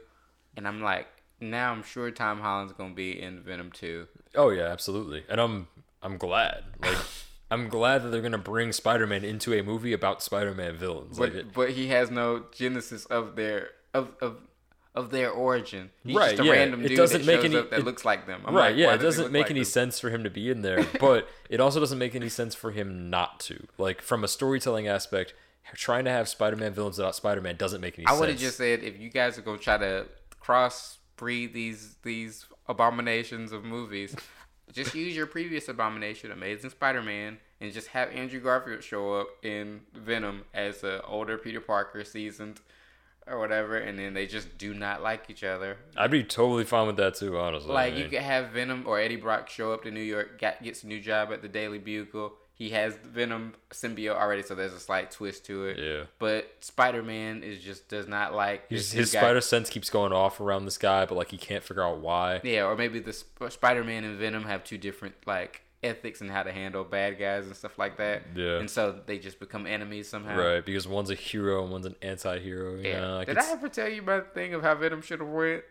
and I'm like now I'm sure Tom Holland's gonna be in Venom two. Oh yeah, absolutely. And I'm I'm glad. Like I'm glad that they're gonna bring Spider-Man into a movie about Spider-Man villains. But Like it, but he has no genesis of their of of of their origin. He's Right, just a yeah. random It dude doesn't that make any- up that it- looks like them. I'm right? like, yeah, it does doesn't make like any them? sense for him to be in there, but it also doesn't make any sense for him not to. Like from a storytelling aspect, trying to have Spider-Man villains without Spider-Man doesn't make any I sense. I would have just said if you guys are gonna try to cross breed these these abominations of movies, just use your previous abomination, Amazing Spider-Man, and just have Andrew Garfield show up in Venom as a older Peter Parker, seasoned or whatever, and then they just do not like each other. I'd be totally fine with that too, honestly. Like I you could have Venom or Eddie Brock show up to New York, get, gets a new job at the Daily Bugle. He has Venom symbiote already, so there's a slight twist to it. Yeah. But Spider Man is just does not like His, his spider sense keeps going off around this guy, but like he can't figure out why. Yeah, or maybe the Sp- Spider Man and Venom have two different like ethics and how to handle bad guys and stuff like that. Yeah. And so they just become enemies somehow. Right, because one's a hero and one's an anti-hero. Yeah. Yeah, like Did I ever tell you about the thing of how Venom should have went?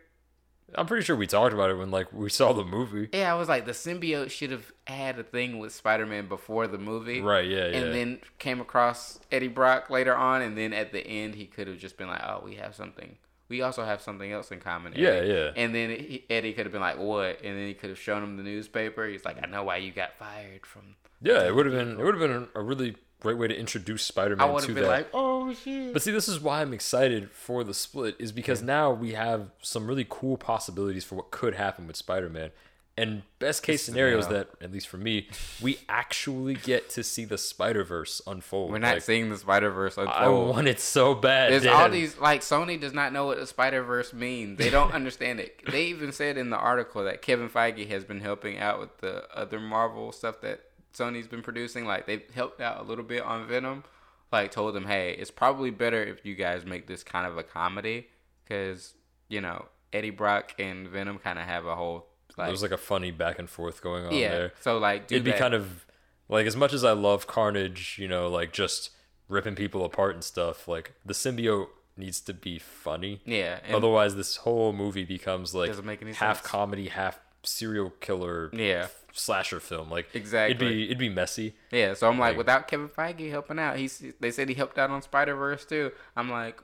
I'm pretty sure we talked about it when like we saw the movie. Yeah, I was like, the symbiote should have had a thing with Spider Man before the movie. Right, yeah, yeah. And then came across Eddie Brock later on, and then at the end, he could have just been like, oh, we have something. We also have something else in common. Yeah, Eddie." yeah. And then he, Eddie could have been like, what? And then he could have shown him the newspaper. He's like, I know why you got fired from. Yeah, it would have been it would have been a really great way to introduce Spider-Man to that. like, oh, shit. But see, this is why I'm excited for the split is because now we have some really cool possibilities for what could happen with Spider-Man. And best case scenario is that, at least for me, we actually get to see the Spider Verse unfold. We're not Like, seeing the Spider Verse I unfold. want it so bad. There's all these like Sony does not know what the Spider Verse means. They don't understand it. They even said in the article that Kevin Feige has been helping out with the other Marvel stuff that Sony's been producing. Like they've helped out a little bit on Venom. Like told them, hey, it's probably better if you guys make this kind of a comedy because you know Eddie Brock and Venom kind of have a whole like, There's like a funny back and forth going on yeah. there. So like do It'd be kind of like as much as I love Carnage, you know, like just ripping people apart and stuff. Like the symbiote needs to be funny. yeah. Otherwise, this whole movie becomes like Doesn't make any half sense. comedy, half serial killer, Yeah. slasher film. Like Exactly. it'd be it'd be messy. Yeah, so I'm like, Like- without Kevin Feige helping out, he's they said he helped out on Spider Verse too. I'm like,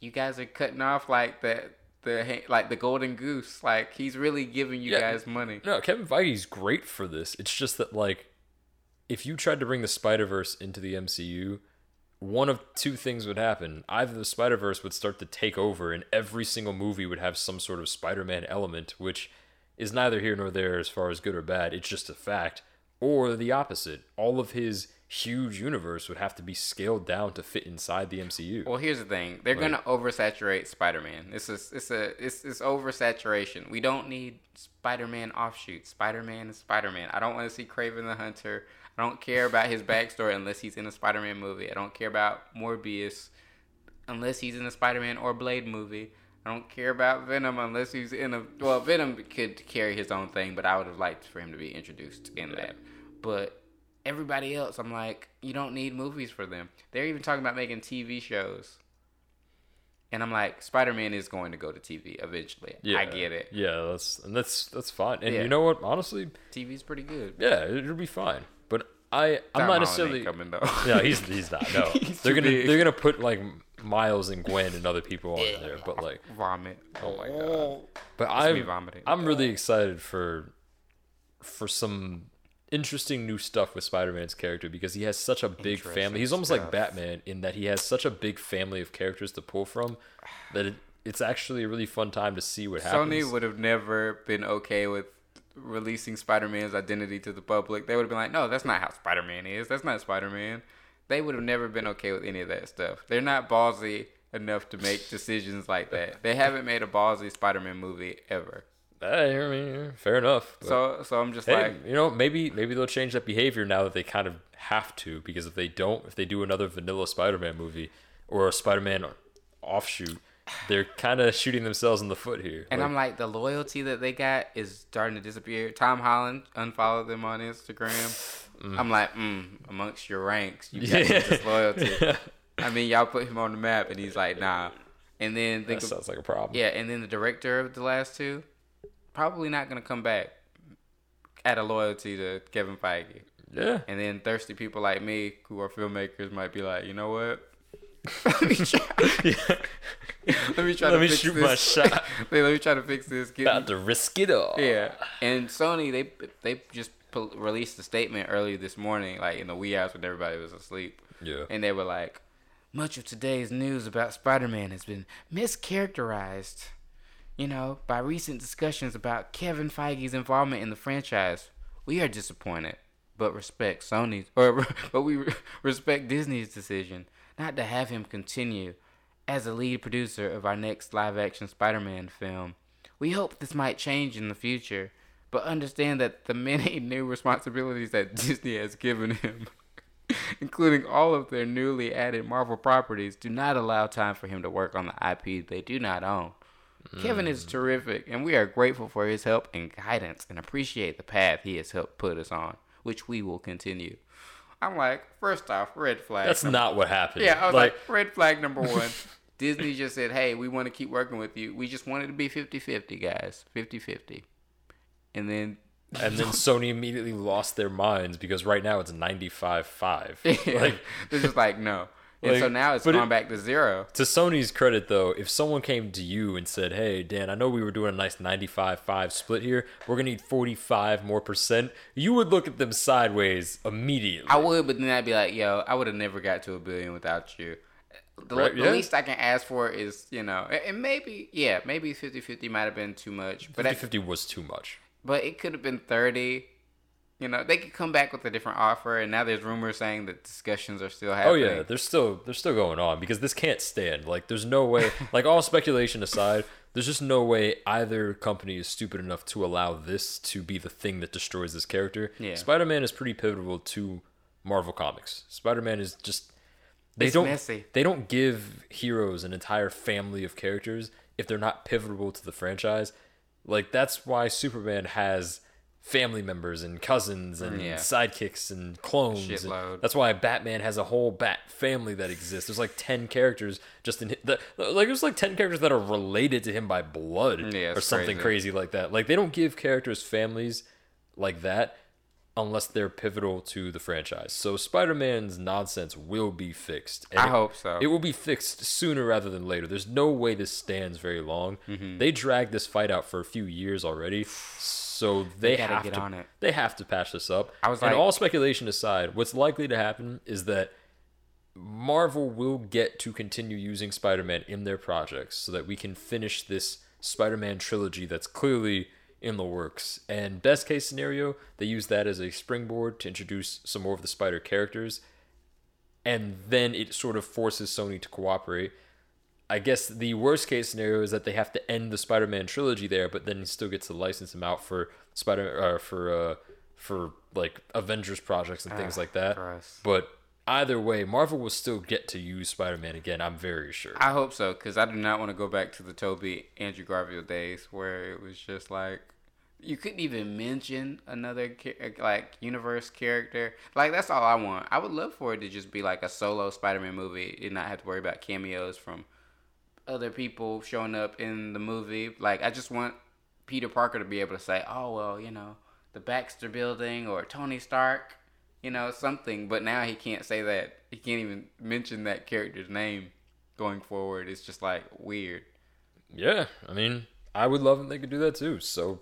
you guys are cutting off like the the like the golden goose. Like he's really giving you Yeah. guys money. No, Kevin Feige's great for this. It's just that like if you tried to bring the Spider Verse into the MCU, one of two things would happen. Either the Spider Verse would start to take over, and every single movie would have some sort of Spider Man element, which is neither here nor there as far as good or bad. It's just a fact. or the opposite. All of his huge universe would have to be scaled down to fit inside the MCU. Well, here's the thing: they're Like- gonna oversaturate Spider-Man. This is it's a it's it's oversaturation. We don't need Spider-Man offshoots. Spider-Man is Spider-Man. I don't want to see Kraven the Hunter. I don't care about his backstory unless he's in a Spider-Man movie. I don't care about Morbius unless he's in a Spider-Man or Blade movie. I don't care about Venom unless he's in a well, Venom could carry his own thing, but I would have liked for him to be introduced in that. But everybody else, I'm like, you don't need movies for them. They're even talking about making TV shows. And I'm like, Spider Man is going to go to TV eventually. Yeah, I get it. Yeah, that's and that's that's fine. And Yeah. you know what? Honestly, TV's pretty good. yeah, it'll be fine. But I, I'm Tom not Holland necessarily. coming though. No, he's he's not. No, He's they're gonna big. they're gonna put like Miles and Gwen and other people on there. But like, vomit. oh my god. But I'm vomiting. I'm really excited for for some interesting new stuff with Spider-Man's character because he has such a big family. He's almost like. Batman in that he has such a big family of characters to pull from that it, it's actually a really fun time to see what happens. Sony would have never been okay with releasing Spider Man's identity to the public. They would have been like, no, that's not how Spider Man is. That's not Spider Man. They would have never been okay with any of that stuff. They're not ballsy enough to make decisions like that. They haven't made a ballsy Spider Man movie ever. Hey, I mean, fair enough. So, so I'm just Hey, like, you know, maybe maybe they'll change that behavior now that they kind of have to because if they don't, if they do another vanilla Spider-Man movie or a Spider-Man offshoot, they're kind of shooting themselves in the foot here. And I'm like, the loyalty that they got is starting to disappear. Tom Holland unfollowed them on Instagram. I'm like, mm, amongst your ranks, you got Yeah. this loyalty. I mean, y'all put him on the map, and he's like, nah. And then think that of, sounds like a problem. yeah, and then the director of the last two, probably not gonna come back. Out of loyalty to Kevin Feige, yeah. and then thirsty people like me who are filmmakers might be like, you know what? Let me try. Let me try Let to me fix shoot this. my shot. Let me try to fix this. Get About me- to risk it all. yeah, and Sony they they just released a statement early this morning, like in the wee hours when everybody was asleep, Yeah. and they were like, "Much of today's news about Spider-Man has been mischaracterized, you know, by recent discussions about Kevin Feige's involvement in the franchise. We are disappointed, but respect Sony's or but we respect Disney's decision not to have him continue." As a lead producer of our next live action Spider Man film, we hope this might change in the future, but understand that the many new responsibilities that Disney has given him, including all of their newly added Marvel properties, do not allow time for him to work on the IP they do not own. Kevin is mm. terrific, and we are grateful for his help and guidance and appreciate the path he has helped put us on, which we will continue. I'm like, first off, red flag. That's not what happened. Yeah, I was like, red flag number one. Disney just said, hey, we want to keep working with you. We just want it to be 50 50, guys. 50 50. And then. and then Sony immediately lost their minds because right now it's 95-5. like, Like they're just like, no. And like, so now it's gone it- back to zero. to Sony's credit though, if someone came to you and said, "Hey, Dan, I know we were doing a nice 95-5 split here. We're going to need 45 more percent." You would look at them sideways immediately. I would, but then I'd be like, yo, I would have never got to a billion without you. The, Right, the yeah. least I can ask for is, you know, and- and maybe, yeah, maybe 50 50 might have been too much. But I, 50 was too much. But it could have been 30 you know they could come back with a different offer and now there's rumors saying that discussions are still happening. Oh yeah, they're still they're still going on because this can't stand. Like there's no way like all speculation aside, there's just no way either company is stupid enough to allow this to be the thing that destroys this character. Yeah. Spider-Man is pretty pivotal to Marvel Comics. Spider-Man is just they It's don't messy. they don't give heroes an entire family of characters if they're not pivotal to the franchise. Like that's why Superman has family members and cousins and Yeah. sidekicks and clones. and that's why Batman has a whole Bat family that exists. There's like ten characters just in the, like there's like ten characters that are related to him by blood Yeah, or something crazy. crazy like that. Like they don't give characters families like that unless they're pivotal to the franchise. So Spider-Man's nonsense will be fixed. And I it- hope so. It will be fixed sooner rather than later. There's no way this stands very long. Mm-hmm. They dragged this fight out for a few years already. So they, gotta have get to on it. they have to patch this up. I was and like- all speculation aside, what's likely to happen is that Marvel will get to continue using Spider-Man in their projects so that we can finish this Spider-Man trilogy that's clearly, in the works. And best case scenario, they use that as a springboard to introduce some more of the Spider characters. And then it sort of forces Sony to cooperate. I guess the worst case scenario is that they have to end the Spider-Man trilogy there, but then he still gets to license him out for Spider uh, for uh, for like Avengers projects and things Ah, like that. gross. But either way, Marvel will still get to use Spider-Man again. I'm very sure. I hope so, because I do not want to go back to the Tobey Andrew Garfield days where it was just like you couldn't even mention another like universe character. Like that's all I want. I would love for it to just be like a solo Spider-Man movie and not have to worry about cameos from other people showing up in the movie. Like I just want Peter Parker to be able to say, "Oh well, you know, the Baxter Building or Tony Stark." You know something, but now he can't say that. He can't even mention that character's name going forward. It's just like weird. Yeah, I mean, I would love if they could do that too. So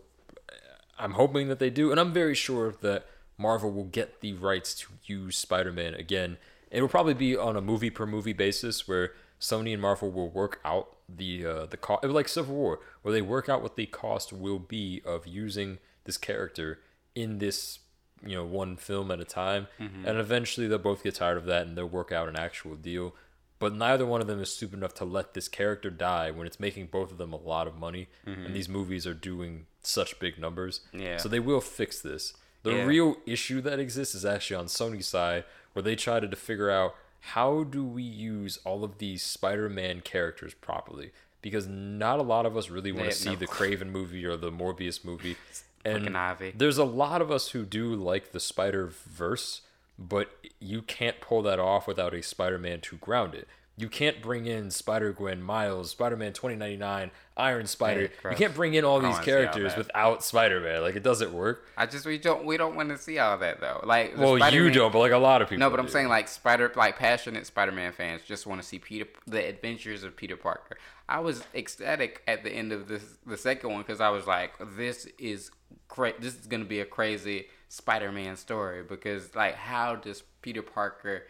I'm hoping that they do, and I'm very sure that Marvel will get the rights to use Spider-Man again. It will probably be on a movie per movie basis, where Sony and Marvel will work out the uh, the cost, like Civil War, where they work out what the cost will be of using this character in this you know one film at a time, mm-hmm. and eventually they'll both get tired of that and they'll work out an actual deal. But neither one of them is stupid enough to let this character die when it's making both of them a lot of money. Mm-hmm. And these movies are doing such big numbers. Yeah. so they will fix this. The Yeah. real issue that exists is actually on sony's side where they tried to figure out how do we use all of these spider-man characters properly? Because not a lot of us really want to see no. the kraven movie or the morbius movie and Fucking Ivy. there's a lot of us who do like the Spider Verse, but you can't pull that off without a Spider Man to ground it. You can't bring in Spider Gwen, Miles, Spider Man 2099, Iron Spider. Hey, you can't bring in all I these wanna see all characters without Spider Man. Like it doesn't work. I just we don't we don't want to see all that though. Like Well, you Spider-Man- don't, but like a lot of people. No, but I'm do. saying like Spider, like passionate Spider-Man fans just want to see Peter, the adventures of Peter Parker. I was ecstatic at the end of this, the second one, because I was like, this is cra- This is gonna be a crazy Spider-Man story because like, how does Peter Parker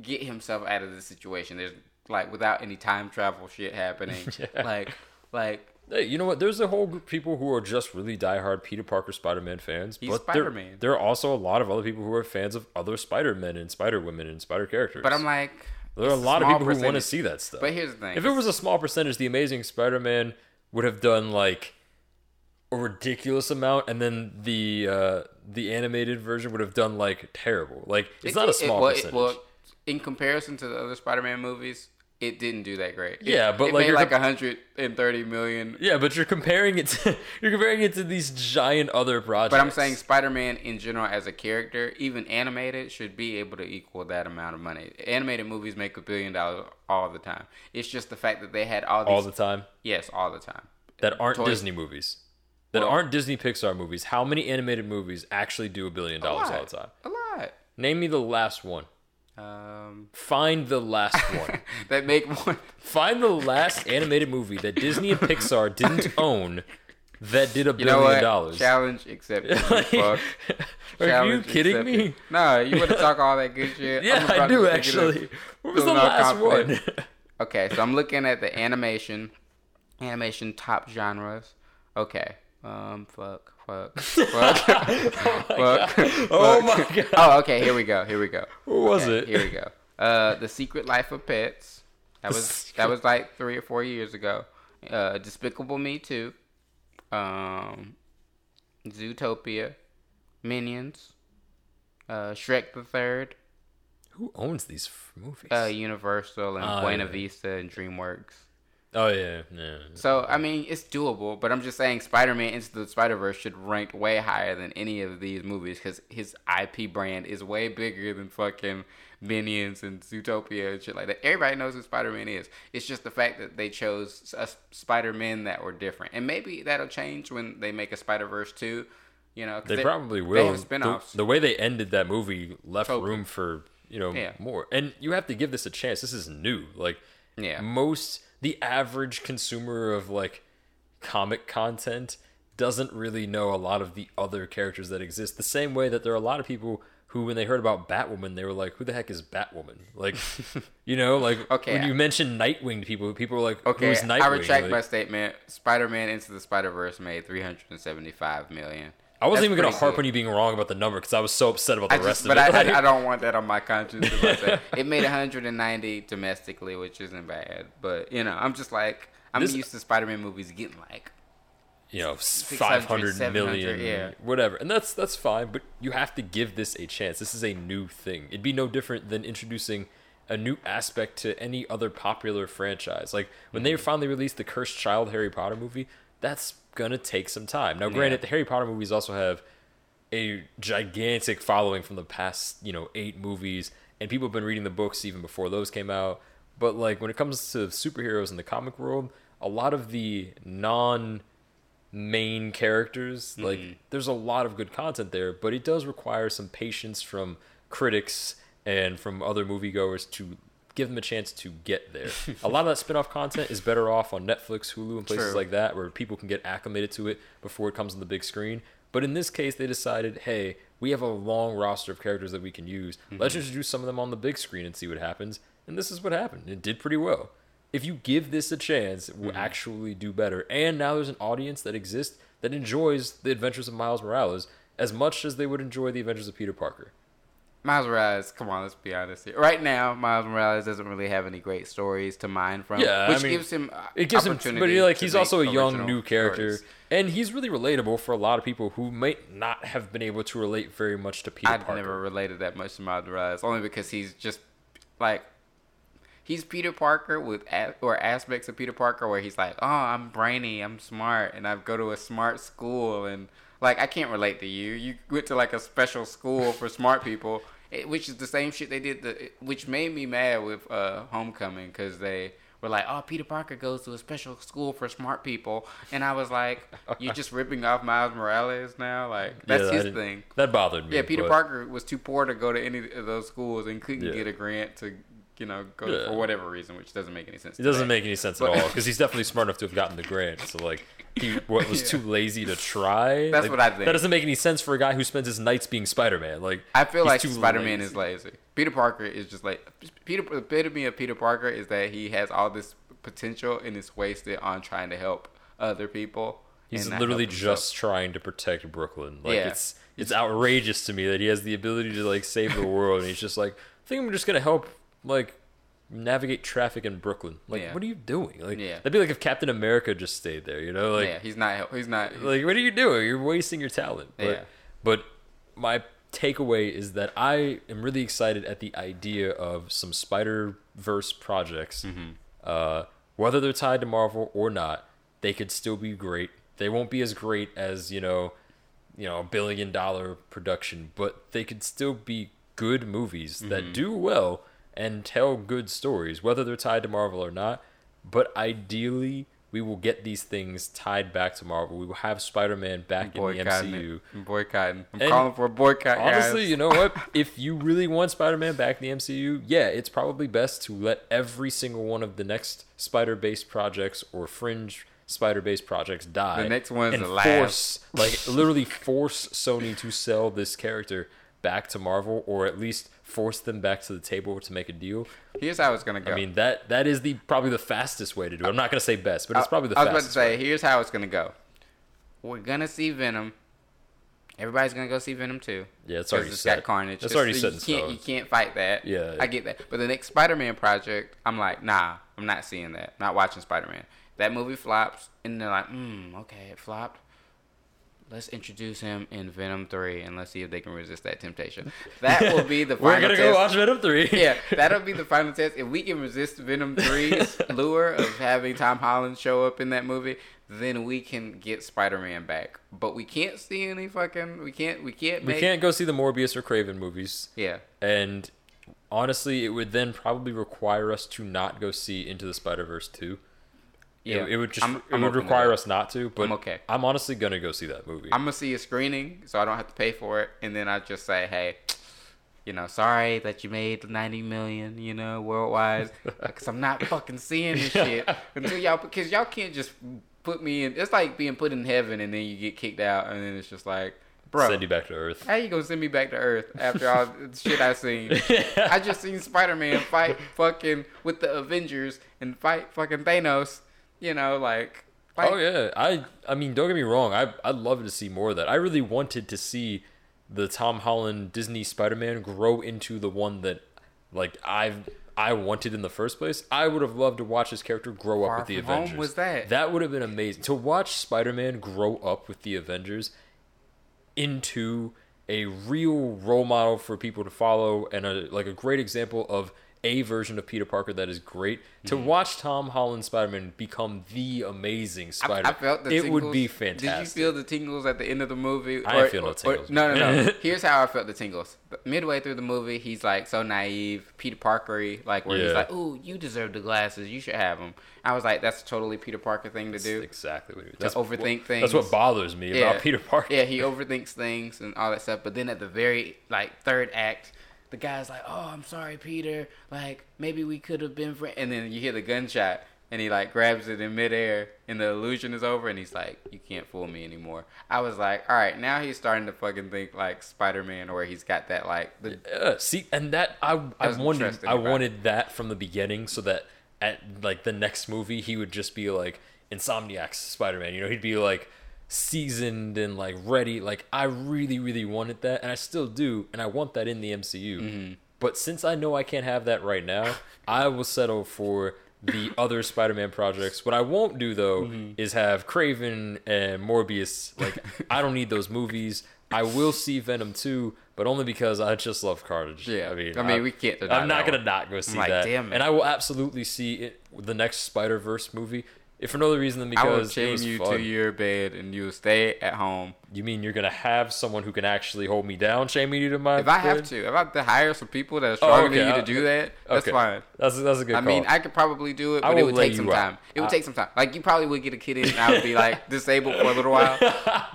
get himself out of this situation? There's like without any time travel shit happening. Like, like Hey, you know what? There's a whole group of people who are just really diehard Peter Parker Spider Man fans. He's but there- Spider-Man. There are also a lot of other people who are fans of other Spider Men and Spider Women and Spider characters. but I'm like, There are a lot of small people who want to see that stuff. But here's the thing: If it was a small percentage, the Amazing Spider-Man would have done like a ridiculous amount, and then the uh, the animated version would have done like terrible. Like it's It not a did- it- small well, it- percentage. well, in comparison to the other Spider-Man movies, it didn't do that great. It- Yeah, but, like, made you're like comp- 130 million. yeah, but you're comparing it to you're comparing it to these giant other projects. But I'm saying Spider-Man in general as a character, even animated, should be able to equal that amount of money. Animated movies make a billion dollars all the time. It's just the fact that they had all these. all the time yes, all the time. that aren't Toy- Disney movies. That Well- aren't Disney Pixar movies. How many animated movies actually do a billion dollars all the time? A lot. Name me the last one. Um, Find the last one. that make one. Find the last animated movie that Disney and Pixar didn't own that did a You know billion what? dollars. Challenge accepted. you Like, fuck. Are you kidding accepted. me? No, you want to talk all that good shit? Yeah, I do to pick it actually. What was the last one? Okay, so I'm looking at the animation, animation top genres. Okay, um, fuck, fuck, fuck, fuck. Oh my god. Oh, okay. Here we go. Here we go. What was Okay, it? Here we go. Uh, The Secret Life of Pets. That was that was like three or four years ago. Uh, Despicable Me 2. Um, Zootopia, Minions, uh, Shrek the Third, Who owns these f- movies? uh, Universal and Oh, Buena. Vista and DreamWorks. Oh yeah, yeah. So I mean, it's doable, but I'm just saying Spider-Man Into the Spider-Verse should rank way higher than any of these movies because his IP brand is way bigger than fucking Minions and Zootopia and shit like that. Everybody knows who Spider-Man is. It's just the fact that they chose a Spider-Man that were different, and maybe that'll change when they make a Spider-Verse two. You know, They probably They will. have The, spin-offs. the way they ended that movie left room for you know Yeah. more, and you have to give this a chance. This is new. Like Yeah. most the average consumer of like comic content doesn't really know a lot of the other characters that exist. The same way that there are a lot of people who, when they heard about Batwoman, they were like, "Who the heck is Batwoman?" Like, you know, like Okay. when you mention Nightwing to people, people were like, Okay, "Who's Nightwing?" I retract Like, my statement. Spider-Man Into the Spider-Verse made 375 million. I wasn't even gonna harp good. on you being wrong about the number because I was so upset about the I just, rest but of it. I, Like, I, I don't want that on my conscience. I it made 190 domestically, which isn't bad. But you know, I'm just like I'm This- used to Spider-Man movies getting like you know, 600, five hundred 700, million, yeah. whatever, and that's that's fine. But you have to give this a chance. This is a new thing. It'd be no different than introducing a new aspect to any other popular franchise. Like when Mm-hmm. they finally released the Cursed Child Harry Potter movie, that's gonna take some time. Now, granted, Yeah. the Harry Potter movies also have a gigantic following from the past, you know, eight movies, and people have been reading the books even before those came out. But like when it comes to superheroes in the comic world, a lot of the non main characters, mm-hmm. like there's a lot of good content there, but it does require some patience from critics and from other moviegoers to give them a chance to get there. a lot of that spin-off content is better off on Netflix, Hulu, and places True. like that where people can get acclimated to it before it comes on the big screen. But in this case, they decided, hey, we have a long roster of characters that we can use. Let's mm-hmm. introduce some of them on the big screen and see what happens. And this is what happened. It did pretty well. If you give this a chance, it will mm-hmm. actually do better. And now there's an audience that exists that enjoys the adventures of Miles Morales as much as they would enjoy the adventures of Peter Parker. Miles Morales. Come on, let's be honest here. Right now, Miles Morales doesn't really have any great stories to mine from. Yeah, I which mean, gives him It gives him, but he, like he's also a young new character, stories. and he's really relatable for a lot of people who might not have been able to relate very much to Peter I've never related that much to Miles Morales, only because he's just like he's Peter Parker with or aspects of Peter Parker where he's like, oh, I'm brainy, I'm smart, and I go to a smart school, and like I can't relate to you. You went to like a special school for smart people, which is the same shit they did. The which made me mad with uh, Homecoming because they. Were like, oh, Peter Parker goes to a special school for smart people, and I was like, you're just ripping off Miles Morales now, like that's Yeah, his thing. That bothered me. Yeah, Peter but- Parker was too poor to go to any of those schools and couldn't Yeah. get a grant to, you know, go Yeah. for whatever reason, which doesn't make any sense. It doesn't make any sense But- at all because he's definitely smart enough to have gotten the grant. So like, he what, was too lazy to try. That's Like, what I think. That doesn't make any sense for a guy who spends his nights being Spider-Man. Like, I feel like Spider Man is lazy. Peter Parker is just like Peter. The epitome of Peter Parker is that he has all this potential and is wasted on trying to help other people. He's literally just trying to protect Brooklyn. Like Yeah. it's it's outrageous to me that he has the ability to like save the world and he's just like, I think I'm just gonna help like navigate traffic in Brooklyn. Like, Yeah. what are you doing? Like, Yeah. that'd be like if Captain America just stayed there. You know, like yeah, he's not. He's not. like what are you doing? You're wasting your talent. But, Yeah. but my takeaway is that I am really excited at the idea of some Spider Verse projects. Mm-hmm. Uh, whether they're tied to Marvel or not, they could still be great. They won't be as great as you know, you know, a billion dollar production, but they could still be good movies Mm-hmm. that do well and tell good stories, whether they're tied to Marvel or not. But ideally, we will get these things tied back to Marvel. We will have Spider-Man back in the MCU. I'm boycotting. I'm And calling for a boycott. Honestly, guys. you know what? if you really want Spider-Man back in the MCU, yeah, it's probably best to let every single one of the next Spider-based projects or fringe Spider-based projects die. The next one's and the last. force, like literally force Sony to sell this character back to Marvel, or at least force them back to the table to make a deal. here's how it's gonna go. I mean that that is the probably the fastest way to do it. I'm not gonna say best, but it's probably the fastest I was about to say, way. here's how it's gonna go. We're gonna see Venom. Everybody's gonna go see Venom too. Yeah, it's already it's set. got Carnage. That's It's- already you set in can't, stone. You can't fight that. Yeah. I get that. But the next Spider-Man project, I'm like, nah, I'm not seeing that. Not watching Spider-Man. That movie flops, and they're like, hmm, okay, it flopped. Let's introduce him in Venom three, and let's see if they can resist that temptation. That will be the final We're gonna test. go watch Venom three. yeah, that'll be the final test. If we can resist Venom 3's lure of having Tom Holland show up in that movie, then we can get Spider-Man back. But we can't see any fucking. We can't. We can't. we can't go see the Morbius or Kraven movies. Yeah. And honestly, it would then probably require us to not go see Into the Spider Verse two. Yeah. it, it would just I'm- it I'm would require us not to. But I'm okay. I'm honestly gonna go see that movie. I'm gonna see a screening, so I don't have to pay for it, and then I just say, hey. You know, sorry that you made 90 million, you know, worldwide. Uh, because I'm not fucking seeing this shit until y'all, because y'all can't just put me in. It's like being put in heaven and then you get kicked out, and then it's just like, bro, Send you back to Earth. how you gonna send me back to Earth after all the shit I've seen? I just seen Spider Man fight fucking with the Avengers and fight fucking Thanos. You know, like, like oh yeah, I I mean, don't get me wrong. I I'd love to see more of that. I really wanted to see the Tom Holland Disney Spider-Man grow into the one that like I've I wanted in the first place. I would have loved to watch his character grow Far up with the Avengers. was that. That would have been amazing to watch Spider-Man grow up with the Avengers into a real role model for people to follow and a like a great example of a version of Peter Parker that is great. To mm-hmm. watch Tom Holland Spider-Man become the amazing I, Spider, I felt the it tingles. would be fantastic. Did you feel the tingles at the end of the movie? I didn't feel no tingles. no, no, no. Here's how I felt the tingles. Midway through the movie, he's like so naive, Peter Parkery, like where he's like, "Ooh, you deserve the glasses. You should have them." I was like, "That's a totally Peter Parker thing to That's do." exactly what To that's overthink what, things. That's what bothers me about Peter Parker. Yeah, he overthinks things and all that stuff. But then at the very like third act, the guy's like, "Oh, I'm sorry, Peter. Like maybe we could have been friends." And then you hear the gunshot, and he like grabs it in midair, and the illusion is over, and he's like, "You can't fool me anymore." I was like, "All right, now he's starting to fucking think like Spider-Man, where he's got that like the Yeah, see, and that I I was wanted I wanted that from the beginning, so that at like the next movie he would just be like Insomniac's Spider Man. You know, he'd be like seasoned and like ready. Like I really really wanted that, and I still do, and I want that in the MCU. Mm-hmm. But since I know I can't have that right now, I will settle for the other Spider-Man projects. What I won't do though Mm-hmm. is have Kraven and Morbius. Like I don't need those movies. I will see Venom 2, but only because I just love Carnage. Yeah. I mean, I mean, we can't I'm not gonna one. not go see like, that. damn it. And I will absolutely see it, the next Spider Verse movie, if for no other reason than I will because chain you fun. to your bed, and you will stay at home. You mean you're gonna have someone who can actually hold me down, chain me to my If I have to, if I have to hire some people that are Oh, stronger okay, than you to uh, do that, that's okay. fine. That's that's a good I call. mean, I could probably do it, but it would take some out. time. It would I- take some time. Like you probably would get a kid in, and I would be like disabled for a little while.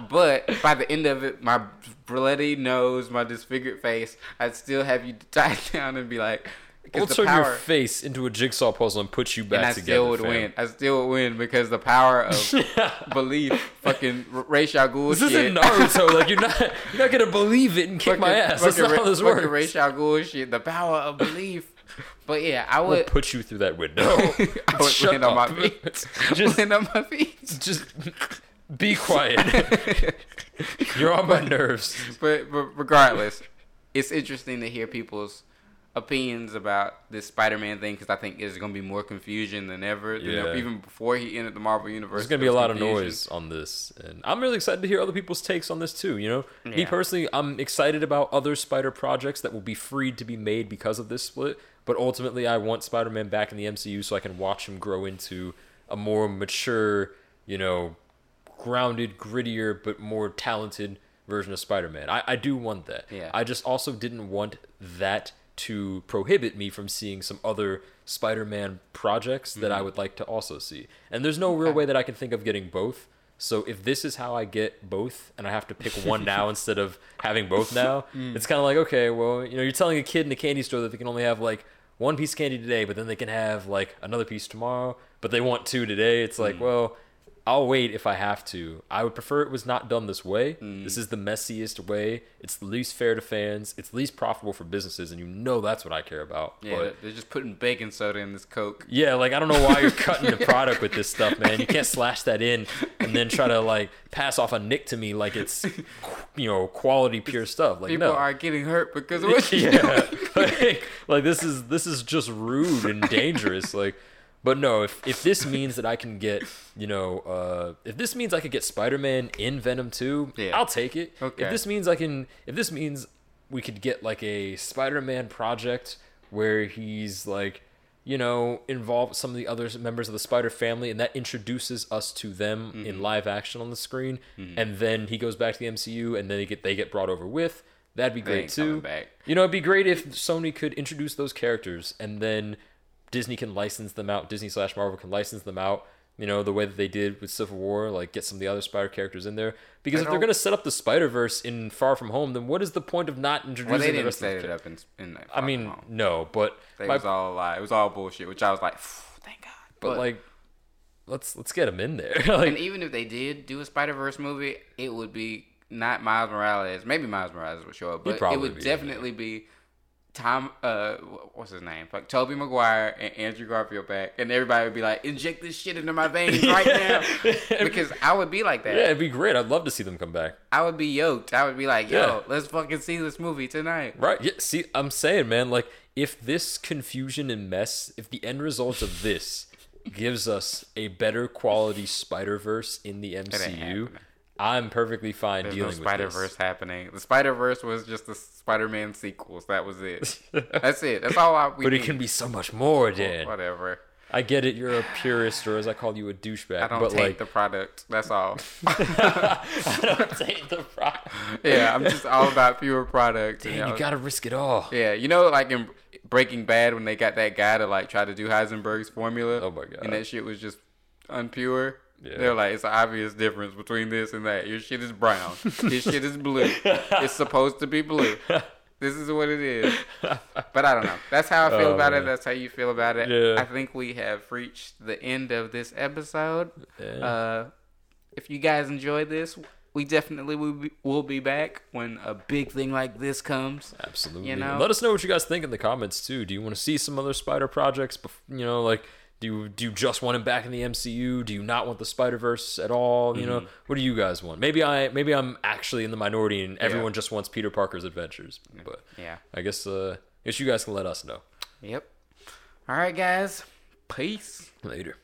But by the end of it, my bloody nose, my disfigured face, I'd still have you tied down and be like, we'll the turn your face into a jigsaw puzzle and put you back And I together. still would fam. win. I still would win because the power of belief, fucking Ra's al Ghul This shit. isn't Naruto. like you're not you're not gonna believe it and kick my Fucking- ass. That's not how this works. Ra's al Ghul shit. The power of belief. But yeah, I We'll would. put you through that window. I would Shut land on my feet. Just- land on my feet. Just be quiet. You're on my nerves. but, but regardless, it's interesting to hear people's opinions about this Spider-Man thing because I think there's going to be more confusion than ever. Yeah. even before he entered the Marvel universe, There's gonna be a lot of noise on this, and I'm really excited to hear other people's takes on this too. You know, me personally, I'm excited about other Spider projects that will be freed to be made because of this split. But ultimately, I want Spider-Man back in the MCU so I can watch him grow into a more mature, you know, grounded, grittier, but more talented version of Spider-Man. I, I do want that. Yeah. I just also didn't want that to prohibit me from seeing some other Spider-Man projects that I mm-hmm. would like to also see. And there's no real way that I can think of getting both. So if this is how I get both, and I have to pick one now instead of having both now, mm. it's kind of like okay, well, you know, you're telling a kid in a candy store that they can only have like one piece of candy today, but then they can have like another piece tomorrow, but they want two today. It's like, mm. well, I'll wait if I have to. I would prefer it was not done this way. Mm. This is the messiest way. It's the least fair to fans. It's least profitable for businesses, and you know that's what I care about. Yeah, But they're just putting baking soda in this Coke. yeah, like I don't know why you're cutting the product with this stuff, man. You can't slash that in and then try to like pass off a nick to me like it's you know quality pure stuff. Like People no. are getting hurt because of what you yeah, like, like this is this is just rude and dangerous. Like, but no, if if this means that I can get you know, uh, if this means I could get Spider Man in Venom two, Yeah. I'll take it. Okay. If this means I can, if this means we could get like a Spider Man project where he's like. You know, involve some of the other members of the Spider family, and that introduces us to them Mm-hmm. in live action on the screen. And then he goes back to the MCU, and then they get they get brought over with. That'd be great too. You know, it'd be great if Sony could introduce those characters and then Disney can license them out. Disney slash Marvel can license them out. You know, the way that they did with Civil War, like get some of the other Spider characters in there. Because I if they're going to set up the Spider Verse in Far From Home, then what is the point of not introducing Well, they the didn't rest set of it up in. in I mean, no, but my- was all a lie. It was all bullshit. Which I was like, thank God. but like let's let's get him in there. like, And even if they did do a Spider Verse movie, it would be not Miles Morales. Maybe Miles Morales would show up, but it would be, definitely be Tom. Uh, what's his name? Like Tobey Maguire and Andrew Garfield back, and everybody would be like, "Inject this shit into my veins right now," because I would be like that. yeah, it'd be great. I'd love to see them come back. I would be yoked. I would be like, "Yo, Yeah. let's fucking see this movie tonight." Right. Yeah. See, I'm saying, man, like if this confusion and mess, if the end result of this gives us a better quality Spider Verse in the MCU. I'm perfectly fine There's no dealing Spider with Verse happening. The Spider Verse was just the Spider Man sequels. That was it. That's it. That's all I. We But it can be so much more, Dan. whatever. I get it. You're a purist, or as I call you, a douchebag. I don't but take like, the product. That's all. I don't take the product. yeah, I'm just all about pure product. Dan, you know? you gotta risk it all. yeah, you know, like in Breaking Bad when they got that guy to like try to do Heisenberg's formula. Oh my God. And that shit was just unpure. Yeah. They're like, it's an obvious difference between this and that. Your shit is brown. His shit is blue. It's supposed to be blue. This is what it is. But I don't know. That's how I feel Oh, about it. That's how you feel about it. Yeah. I think we have reached the end of this episode. Yeah. Uh, if you guys enjoyed this, we definitely will be, will be back when a big thing like this comes. Absolutely. You know? Let us know what you guys think in the comments too. Do you want to see some other Spider projects? bef- You know, like do you do you just want him back in the MCU? Do you not want the Spider Verse at all? You Mm-hmm. know, what do you guys want? Maybe I maybe I'm actually in the minority and everyone just wants Peter Parker's adventures. But Yeah. I guess uh, I guess you guys can let us know Yep. All right, guys. Peace. later.